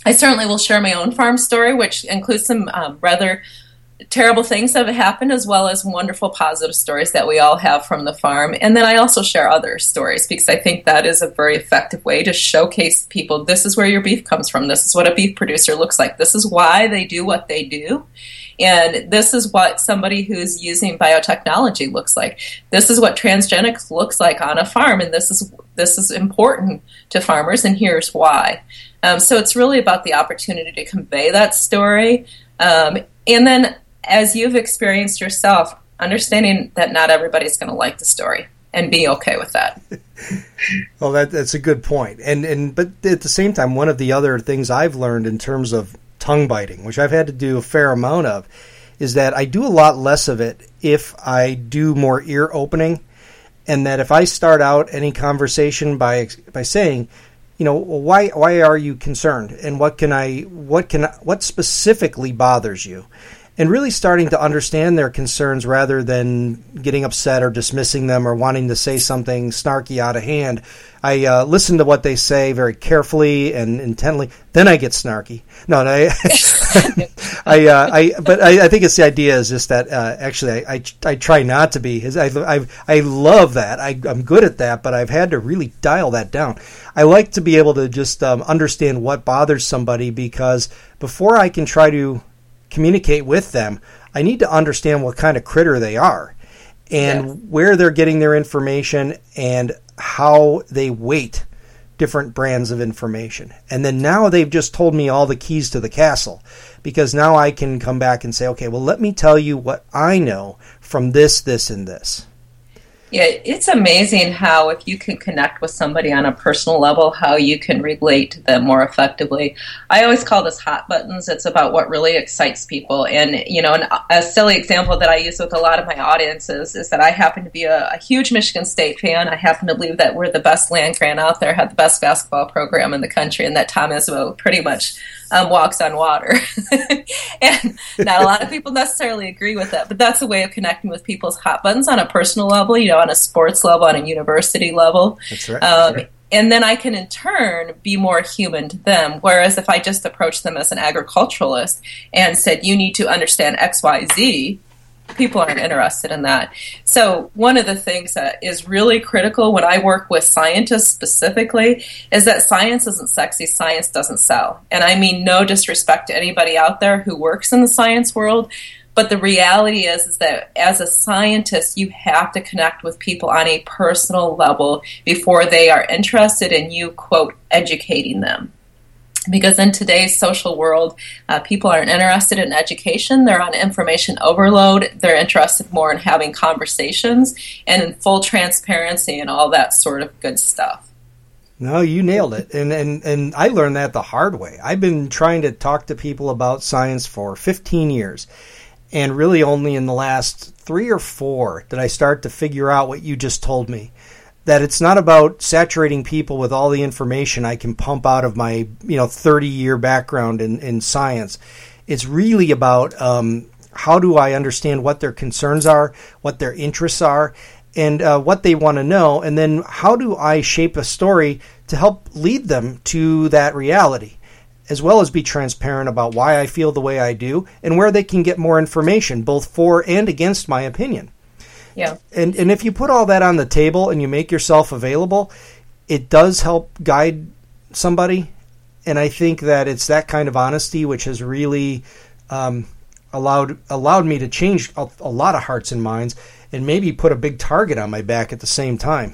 I certainly will share my own farm story, which includes some um, rather terrible things that have happened as well as wonderful positive stories that we all have from the farm. And then i also share other stories because i think that is a very effective way to showcase people this is where your beef comes from. This is what a beef producer looks like. This is why they do what they do. And this is what somebody who's using biotechnology looks like. This is what transgenics looks like on a farm and this is this is important to farmers and here's why. Um, so it's really about the opportunity to convey that story. Um, and then as you've experienced yourself, understanding that not everybody's going to like the story and be okay with that. well, that, that's a good point. And and but at the same time, one of the other things I've learned in terms of tongue biting, which I've had to do a fair amount of, is that I do a lot less of it if I do more ear opening, and that if I start out any conversation by by saying, you know, why why are you concerned, and what can I what can what specifically bothers you, and really starting to understand their concerns rather than getting upset or dismissing them or wanting to say something snarky out of hand. I uh, listen to what they say very carefully and intently. Then I get snarky. No, no I, I, uh, I, but I, I, think it's the idea is just that uh, actually I, I, I, try not to be. I, I, I love that. I, I'm good at that, but I've had to really dial that down. I like to be able to just um, understand what bothers somebody because before I can try to communicate with them, I need to understand what kind of critter they are and where they're getting their information and how they weight different brands of information. And then now they've just told me all the keys to the castle because now I can come back and say, okay, well, let me tell you what I know from this, this, and this. Yeah, it's amazing how if you can connect with somebody on a personal level, how you can relate to them more effectively. I always call this hot buttons. It's about what really excites people. And, you know, an, a silly example that I use with a lot of my audiences is that I happen to be a, a huge Michigan State fan. I happen to believe that we're the best land grant out there, have the best basketball program in the country, and that Tom Izzo pretty much um, walks on water. and not a lot of people necessarily agree with that, but that's a way of connecting with people's hot buttons on a personal level, you know, on a sports level, on a university level. That's right. Um, right. And then I can in turn be more human to them. Whereas if I just approach them as an agriculturalist and said, you need to understand X, Y, Z, people aren't interested in that. So, one of the things that is really critical when I work with scientists specifically is that science isn't sexy, science doesn't sell. And I mean no disrespect to anybody out there who works in the science world, but the reality is, is that as a scientist, you have to connect with people on a personal level before they are interested in you, quote, educating them because in today's social world, uh, people aren't interested in education. They're on information overload. They're interested more in having conversations and in full transparency and all that sort of good stuff. No, you nailed it. And, and, and I learned that the hard way. I've been trying to talk to people about science for 15 years. And really only in the last three or four did I start to figure out what you just told me that it's not about saturating people with all the information I can pump out of my you know 30 year background in, in science. It's really about um, how do I understand what their concerns are, what their interests are, and uh, what they want to know, and then how do I shape a story to help lead them to that reality, as well as be transparent about why I feel the way I do and where they can get more information, both for and against my opinion. Yeah. And and if you put all that on the table and you make yourself available, it does help guide somebody. And I think that it's that kind of honesty which has really um, allowed allowed me to change a, a lot of hearts and minds, and maybe put a big target on my back at the same time.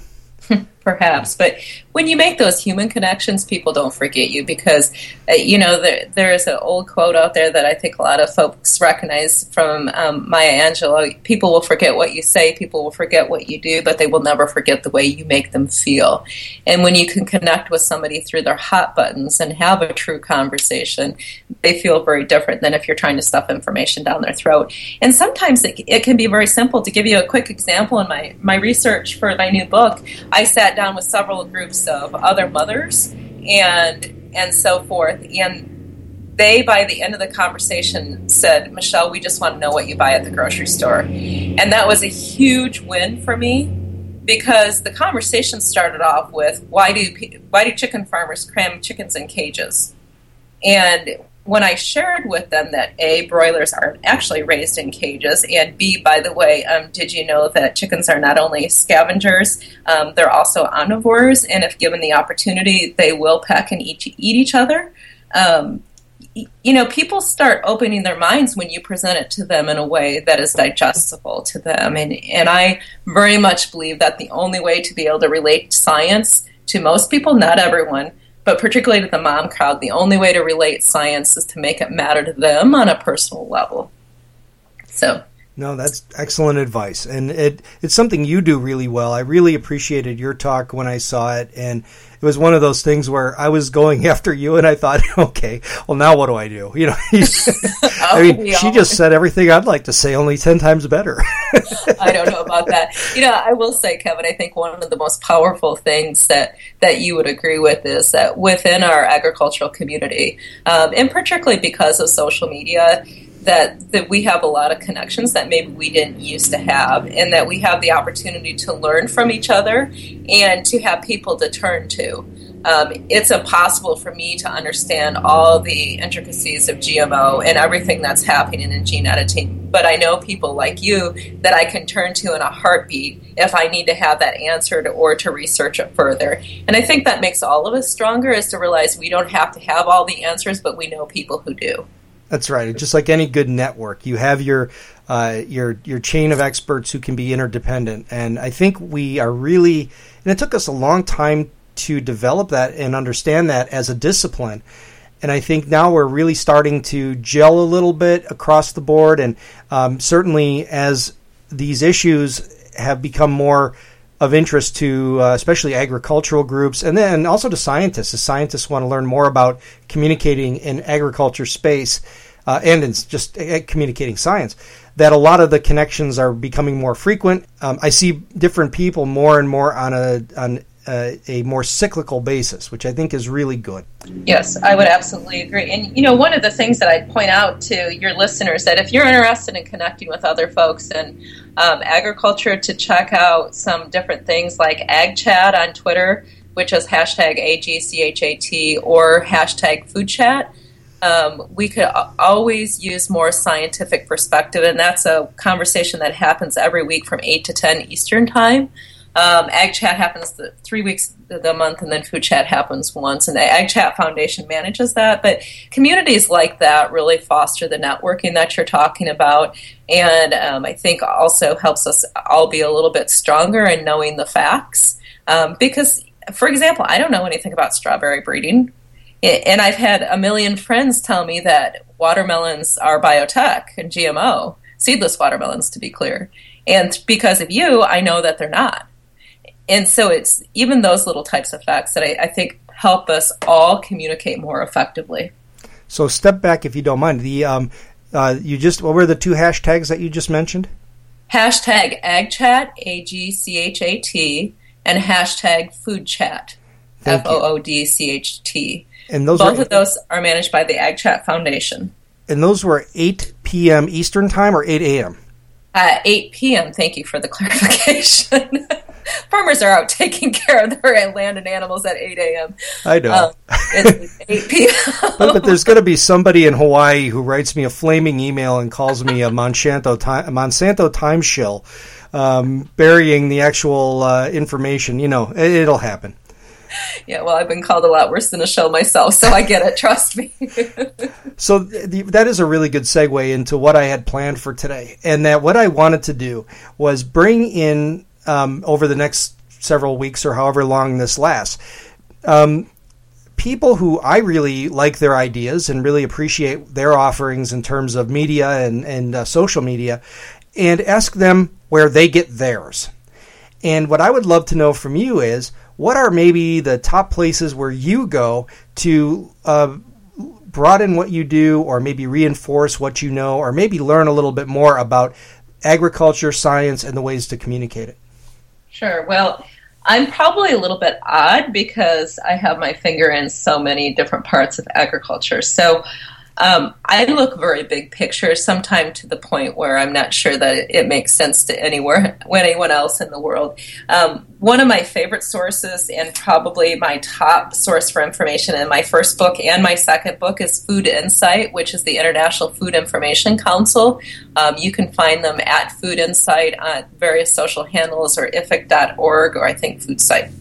perhaps. But when you make those human connections, people don't forget you because, uh, you know, there, there is an old quote out there that I think a lot of folks recognize from um, Maya Angelou people will forget what you say, people will forget what you do, but they will never forget the way you make them feel. And when you can connect with somebody through their hot buttons and have a true conversation, they feel very different than if you're trying to stuff information down their throat. And sometimes it, it can be very simple. To give you a quick example, in my, my research for my new book, I sat down with several groups of other mothers and and so forth. And they by the end of the conversation said michele we just want to know what you buy at the grocery store. And that was a huge win for me because the conversation started off with why do why do chicken farmers cram chickens in cages? And when I shared with them that A, broilers are actually raised in cages, and B, by the way, um, did you know that chickens are not only scavengers, um, they're also omnivores, and if given the opportunity, they will peck and eat, eat each other. Um, you know, people start opening their minds when you present it to them in a way that is digestible to them. And, and I very much believe that the only way to be able to relate science to most people, not everyone, but particularly to the mom crowd, the only way to relate science is to make it matter to them on a personal level. So. No, that's excellent advice, and it it's something you do really well. I really appreciated your talk when I saw it, and it was one of those things where I was going after you, and I thought, okay, well now what do I do? You know, I mean, she just said everything I'd like to say, only ten times better. I don't know about that. You know, I will say, Kevin, I think one of the most powerful things that that you would agree with is that within our agricultural community, um, and particularly because of social media that that we have a lot of connections that maybe we didn't used to have and that we have the opportunity to learn from each other and to have people to turn to um, it's impossible for me to understand all the intricacies of GMO and everything that's happening in gene editing. But I know people like you that I can turn to in a heartbeat if I need to have that answered or to research it further. And I think that makes all of us stronger is to realize we don't have to have all the answers, but we know people who do. That's right. Just like any good network, you have your uh, your your chain of experts who can be interdependent, and I think we are really. And it took us a long time to develop that and understand that as a discipline. And I think now we're really starting to gel a little bit across the board, and um, certainly as these issues have become more of interest to uh, especially agricultural groups and then also to scientists. As scientists want to learn more about communicating in agriculture space uh, and in just uh, communicating science that a lot of the connections are becoming more frequent. Um, i see different people more and more on a on uh, a more cyclical basis, which I think is really good. Yes, I would absolutely agree. And you know, one of the things that I'd point out to your listeners that if you're interested in connecting with other folks in um, agriculture, to check out some different things like AgChat on Twitter, which is hashtag AGCHAT or hashtag Food Chat. um, we could always use more scientific perspective, and that's a conversation that happens every week from 8 to 10 Eastern Time. Um, Ag Chat happens the, three weeks the month, and then Food Chat happens once. And the Ag Chat Foundation manages that. But communities like that really foster the networking that you're talking about, and um, I think also helps us all be a little bit stronger in knowing the facts. Um, because, for example, I don't know anything about strawberry breeding, and I've had a million friends tell me that watermelons are biotech and GMO, seedless watermelons, to be clear. And because of you, I know that they're not and so it's even those little types of facts that I, I think help us all communicate more effectively. So step back if you don't mind. The um, uh, you just what were the two hashtags that you just mentioned? Hashtag AgChat A G C H A T and hashtag Food Chat F O O D C H T. And those both are, of those are managed by the AgChat Foundation. And those were 8 p.m. Eastern time or 8 a.m. Uh, 8 p.m. Thank you for the clarification. farmers are out taking care of their land and animals at 8 a.m. I know. Um, it's 8 p.m. but, but, there's going to be somebody in Hawaii who writes me a flaming email and calls me a Monsanto time, Monsanto time shill, um, burying the actual uh, information. You know, it, will happen. Yeah, well, I've been called a lot worse than a shell myself, so I get it. Trust me. so the, that is a really good segue into what I had planned for today, and that what I wanted to do was bring in um, over the next several weeks or however long this lasts. Um, people who I really like their ideas and really appreciate their offerings in terms of media and, and uh, social media and ask them where they get theirs. And what I would love to know from you is what are maybe the top places where you go to uh, broaden what you do or maybe reinforce what you know or maybe learn a little bit more about agriculture, science, and the ways to communicate it? Sure. Well, I'm probably a little bit odd because I have my finger in so many different parts of agriculture. So um, I look very big picture, sometimes to the point where I'm not sure that it, makes sense to anywhere, anyone else in the world. Um, one of my favorite sources, and probably my top source for information in my first book and my second book, is Food Insight, which is the International Food Information Council. Um, you can find them at Food Insight on various social handles or IFIC.org or I think Food Site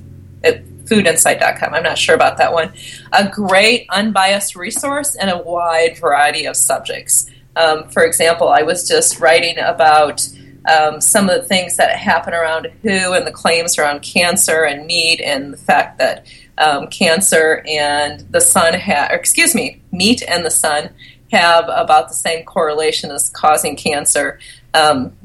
foodinsight.com. I'm not sure about that one. A great unbiased resource and a wide variety of subjects. Um, for example, I was just writing about um, some of the things that happen around WHO and the claims around cancer and meat and the fact that um, cancer and the sun have, excuse me, meat and the sun have about the same correlation as causing cancer. Um,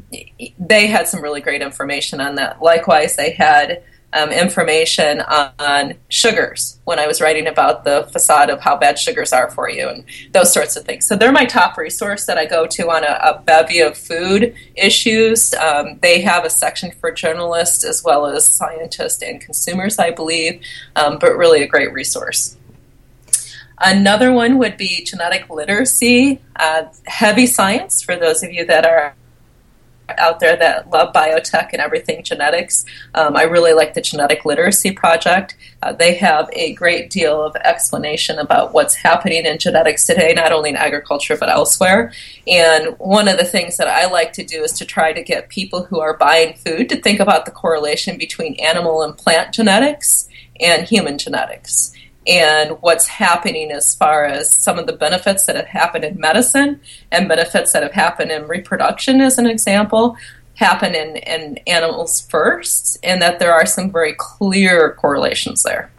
they had some really great information on that. Likewise, they had um, information on sugars when I was writing about the facade of how bad sugars are for you and those sorts of things. So they're my top resource that I go to on a, a bevy of food issues. Um, they have a section for journalists as well as scientists and consumers, I believe, um, but really a great resource. Another one would be genetic literacy, uh, heavy science for those of you that are out there that love biotech and everything genetics. Um, I really like the Genetic Literacy Project. Uh, they have a great deal of explanation about what's happening in genetics today, not only in agriculture but elsewhere. And one of the things that I like to do is to try to get people who are buying food to think about the correlation between animal and plant genetics and human genetics and what's happening as far as some of the benefits that have happened in medicine and benefits that have happened in reproduction, as an example, happen in, in animals first, and that there are some very clear correlations there.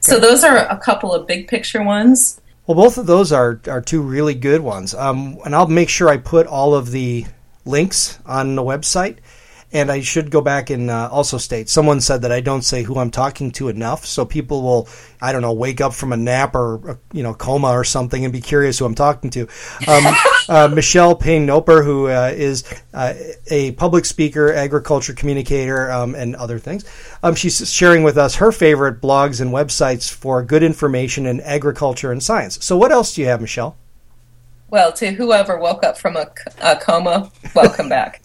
So, those are a couple of big picture ones. Well, both of those are, are two really good ones. Um, and I'll make sure I put all of the links on the website. And I should go back and uh, also state someone said that I don't say who I'm talking to enough, so people will, I don't know, wake up from a nap or uh, you know coma or something and be curious who I'm talking to. Um, uh, Michele Payn-Knoper, who uh, is uh, a public speaker, agriculture communicator, um, and other things. Um, she's sharing with us her favorite blogs and websites for good information in agriculture and science. So, what else do you have, Michele? Well, to whoever woke up from a, a coma, welcome back.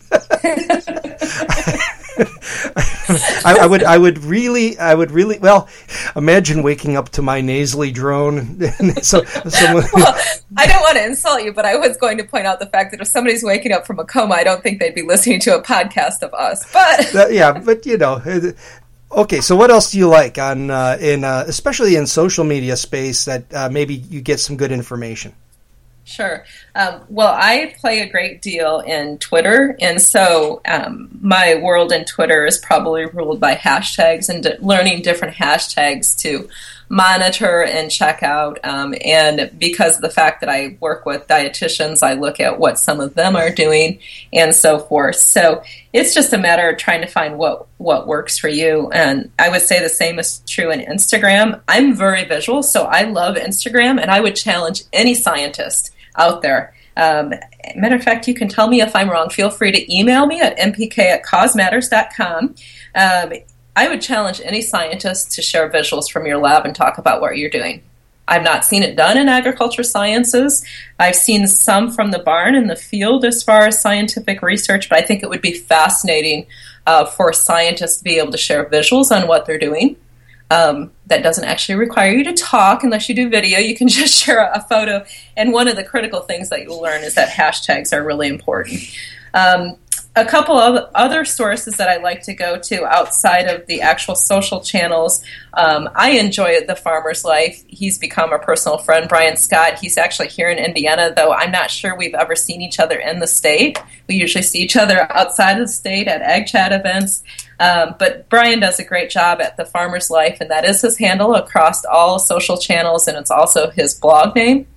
I, I, would, I would really, I would really, well, imagine waking up to my nasally drone. so, someone... well, I don't want to insult you, but I was going to point out the fact that if somebody's waking up from a coma, I don't think they'd be listening to a podcast of us. But yeah, but you know, Okay, so what else do you like on uh, in uh, especially in social media space that uh, maybe you get some good information? Sure. Um, well, I play a great deal in Twitter, and so um, my world in Twitter is probably ruled by hashtags and d- learning different hashtags to monitor and check out. Um, and because of the fact that I work with dietitians, I look at what some of them are doing and so forth. So it's just a matter of trying to find what what works for you. And I would say the same is true in Instagram. I'm very visual, so I love Instagram, and I would challenge any scientist out there. Um, matter of fact, you can tell me if I'm wrong. Feel free to email me at mpk at causematters.com. Um, I would challenge any scientist to share visuals from your lab and talk about what you're doing. I've not seen it done in agriculture sciences. I've seen some from the barn in the field as far as scientific research, but I think it would be fascinating uh, for scientists to be able to share visuals on what they're doing. Um, that doesn't actually require you to talk unless you do video. You can just share a, a photo. And one of the critical things that you'll learn is that hashtags are really important. Um, a couple of other sources that I like to go to outside of the actual social channels. Um, I enjoy The Farmer's Life. He's become a personal friend, Brian Scott. He's actually here in Indiana, though I'm not sure we've ever seen each other in the state. We usually see each other outside of the state at Ag Chat events. Um, but Brian does a great job at The Farmer's Life, and that is his handle across all social channels, and it's also his blog name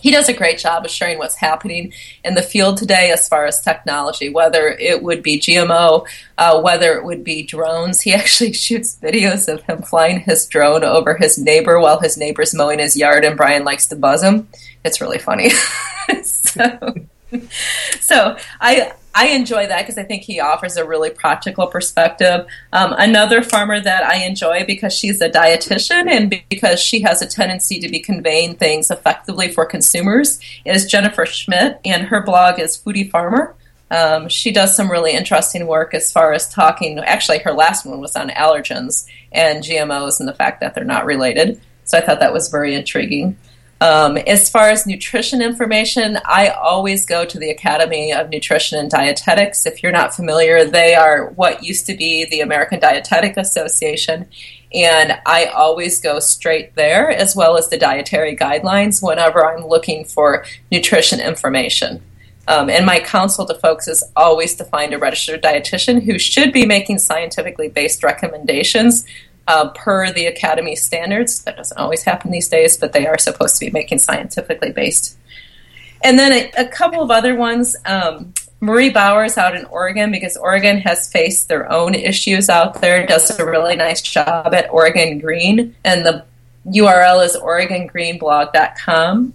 he does a great job of sharing what's happening in the field today as far as technology, whether it would be GMO, uh, whether it would be drones. He actually shoots videos of him flying his drone over his neighbor while his neighbor's mowing his yard, and Brian likes to buzz him. It's really funny. so, so I I enjoy that because I think he offers a really practical perspective. Um, another farmer that I enjoy because she's a dietitian and because she has a tendency to be conveying things effectively for consumers is Jennifer Schmidt, and her blog is Foodie Farmer. Um, she does some really interesting work as far as talking. Actually, her last one was on allergens and GMOs and the fact that they're not related. So I thought that was very intriguing. Um, as far as nutrition information, I always go to the Academy of Nutrition and Dietetics. If you're not familiar, they are what used to be the American Dietetic Association. And I always go straight there, as well as the dietary guidelines, whenever I'm looking for nutrition information. Um, and my counsel to folks is always to find a registered dietitian who should be making scientifically based recommendations uh, per the Academy standards. That doesn't always happen these days, but they are supposed to be making scientifically based. And then a, a couple of other ones. Um, Marie Bowers out in Oregon, because Oregon has faced their own issues out there, does a really nice job at Oregon Green. And the URL is OregonGreenblog.com.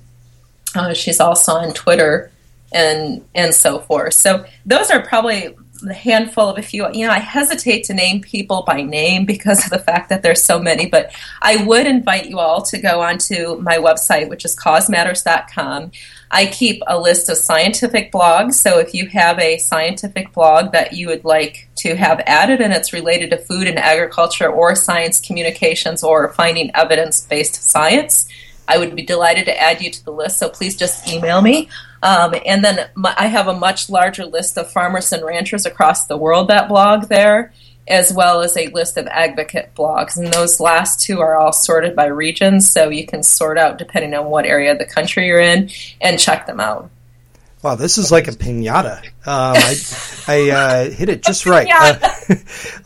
Uh, she's also on Twitter and and so forth. So those are probably the handful of a few. You know, I hesitate to name people by name because of the fact that there's so many, but I would invite you all to go onto my website, which is causematters.com. I keep a list of scientific blogs, so if you have a scientific blog that you would like to have added and it's related to food and agriculture or science communications or finding evidence based science, I would be delighted to add you to the list. So please just email me. Um, and then my, I have a much larger list of farmers and ranchers across the world that blog there, as well as a list of advocate blogs. And those last two are all sorted by regions, so you can sort out depending on what area of the country you're in and check them out. Wow, this is like a pinata. Um, I, I uh, hit it just right. Uh,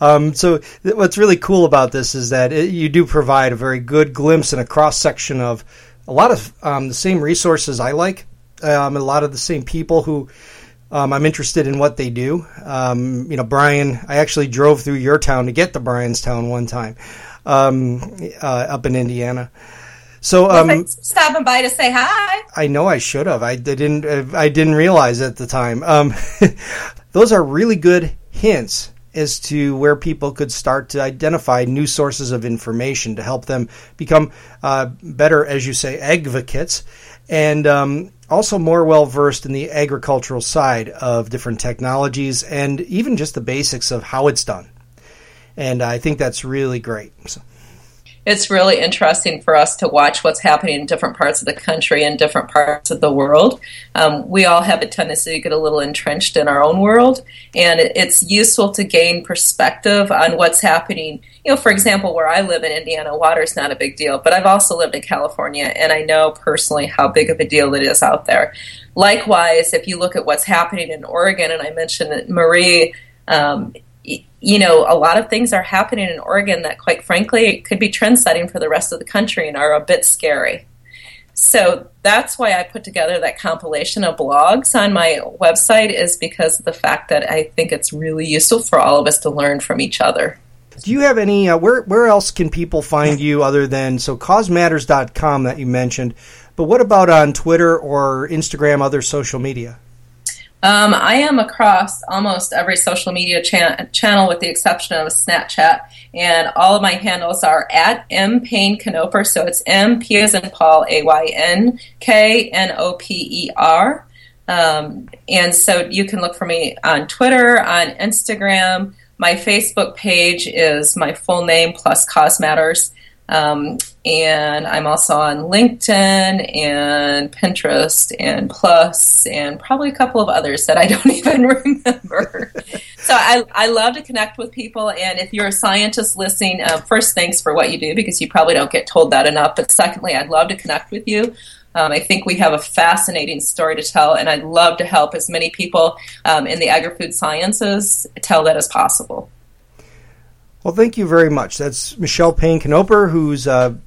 um, so, what's really cool about this is that it, you do provide a very good glimpse and a cross section of a lot of um, the same resources I like, um, a lot of the same people who um, I'm interested in what they do. Um, you know, Brian, I actually drove through your town to get to Bryanstown one time um, uh, up in Indiana. So um, stopping by to say hi. I know I should have. I didn't. Uh, I didn't realize at the time. Um, those are really good hints as to where people could start to identify new sources of information to help them become uh, better, as you say, advocates and um, also more well versed in the agricultural side of different technologies and even just the basics of how it's done. And I think that's really great. So it's really interesting for us to watch what's happening in different parts of the country and different parts of the world. Um, we all have a tendency to get a little entrenched in our own world, and it's useful to gain perspective on what's happening. You know, for example, where I live in Indiana, water is not a big deal, but I've also lived in California, and I know personally how big of a deal it is out there. Likewise, if you look at what's happening in Oregon, and I mentioned that Marie um, you know, a lot of things are happening in Oregon that, quite frankly, could be trend setting for the rest of the country and are a bit scary. So that's why I put together that compilation of blogs on my website, is because of the fact that I think it's really useful for all of us to learn from each other. Do you have any, uh, where, where else can people find you other than, so causematters.com that you mentioned, but what about on Twitter or Instagram, other social media? Um, I am across almost every social media cha- channel with the exception of Snapchat, and all of my handles are at M Payn Knoper. So it's M P as in Paul A Y N K N O P E R. Um, and so you can look for me on Twitter, on Instagram. My Facebook page is my full name plus Cause Matters. Um, and I'm also on LinkedIn and Pinterest and Plus and probably a couple of others that I don't even remember. so I, I love to connect with people. And if you're a scientist listening, uh, first, thanks for what you do because you probably don't get told that enough. But secondly, I'd love to connect with you. Um, I think we have a fascinating story to tell, and I'd love to help as many people um, in the agri food sciences tell that as possible. Well, thank you very much. That's Michele Payn-Knoper, who's a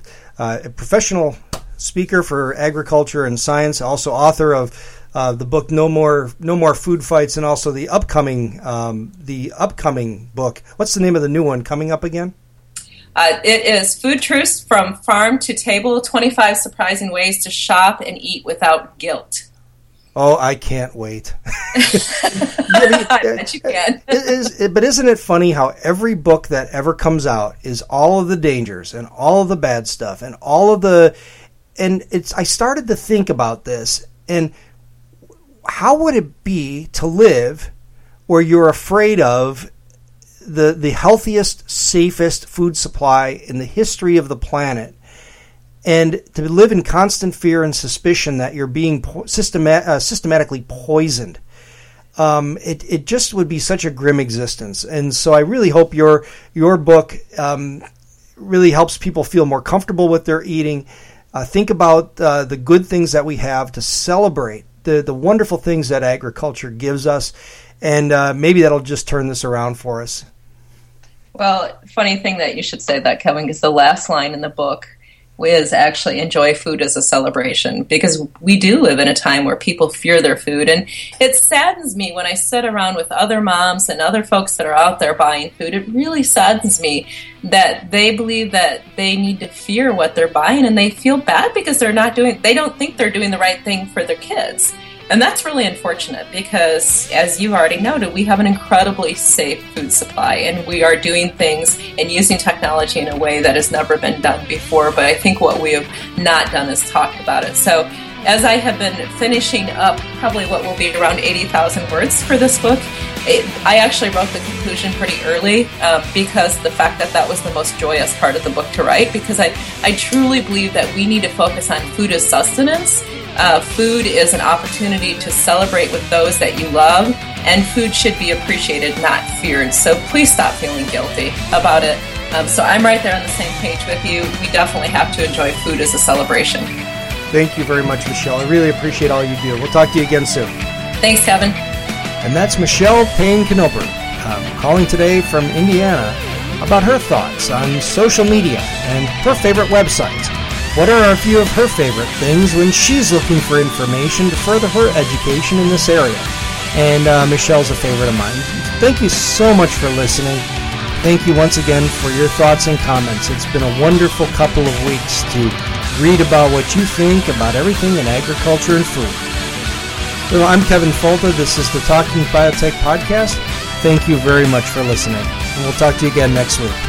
professional speaker for agriculture and science, also author of uh, the book "No More No More Food Fights" and also the upcoming um, the upcoming book. What's the name of the new one coming up again? Uh, it is Food Truths from Farm to Table 25 Surprising Ways to Shop and Eat Without Guilt. Oh, I can't wait. I bet you can. but isn't it funny how every book that ever comes out is all of the dangers and all of the bad stuff and all of the and it's I started to think about this and how would it be to live where you're afraid of the the healthiest, safest food supply in the history of the planet and to live in constant fear and suspicion that you're being po- uh, systematically poisoned. Um, it, it just would be such a grim existence. And so I really hope your your book um, really helps people feel more comfortable with their eating. Uh, think about uh, the good things that we have to celebrate the the wonderful things that agriculture gives us, and uh, maybe that'll just turn this around for us. Well, funny thing that you should say that, Kevin, because the last line in the book is actually enjoy food as a celebration because we do live in a time where people fear their food. And it saddens me when I sit around with other moms and other folks that are out there buying food. It really saddens me that they believe that they need to fear what they're buying and they feel bad because they're not doing, they don't think they're doing the right thing for their kids. And that's really unfortunate because, as you already noted, we have an incredibly safe food supply and we are doing things and using technology in a way that has never been done before. But I think what we have not done is talk about it. So, as I have been finishing up probably what will be around 80,000 words for this book, it, I actually wrote the conclusion pretty early uh, because the fact that that was the most joyous part of the book to write because I, I truly believe that we need to focus on food as sustenance uh, food is an opportunity to celebrate with those that you love, and food should be appreciated, not feared. So please stop feeling guilty about it. Um, so I'm right there on the same page with you. We definitely have to enjoy food as a celebration. Thank you very much, Michele. I really appreciate all you do. We'll talk to you again soon. Thanks, Kevin. And that's Michelle Payne Knoper um, calling today from Indiana about her thoughts on social media and her favorite websites. What are a few of her favorite things when she's looking for information to further her education in this area? And uh, Michele's a favorite of mine. Thank you so much for listening. Thank you once again for your thoughts and comments. It's been a wonderful couple of weeks to read about what you think about everything in agriculture and food. Well, I'm Kevin Folta. This is the Talking Biotech Podcast. Thank you very much for listening. And we'll talk to you again next week.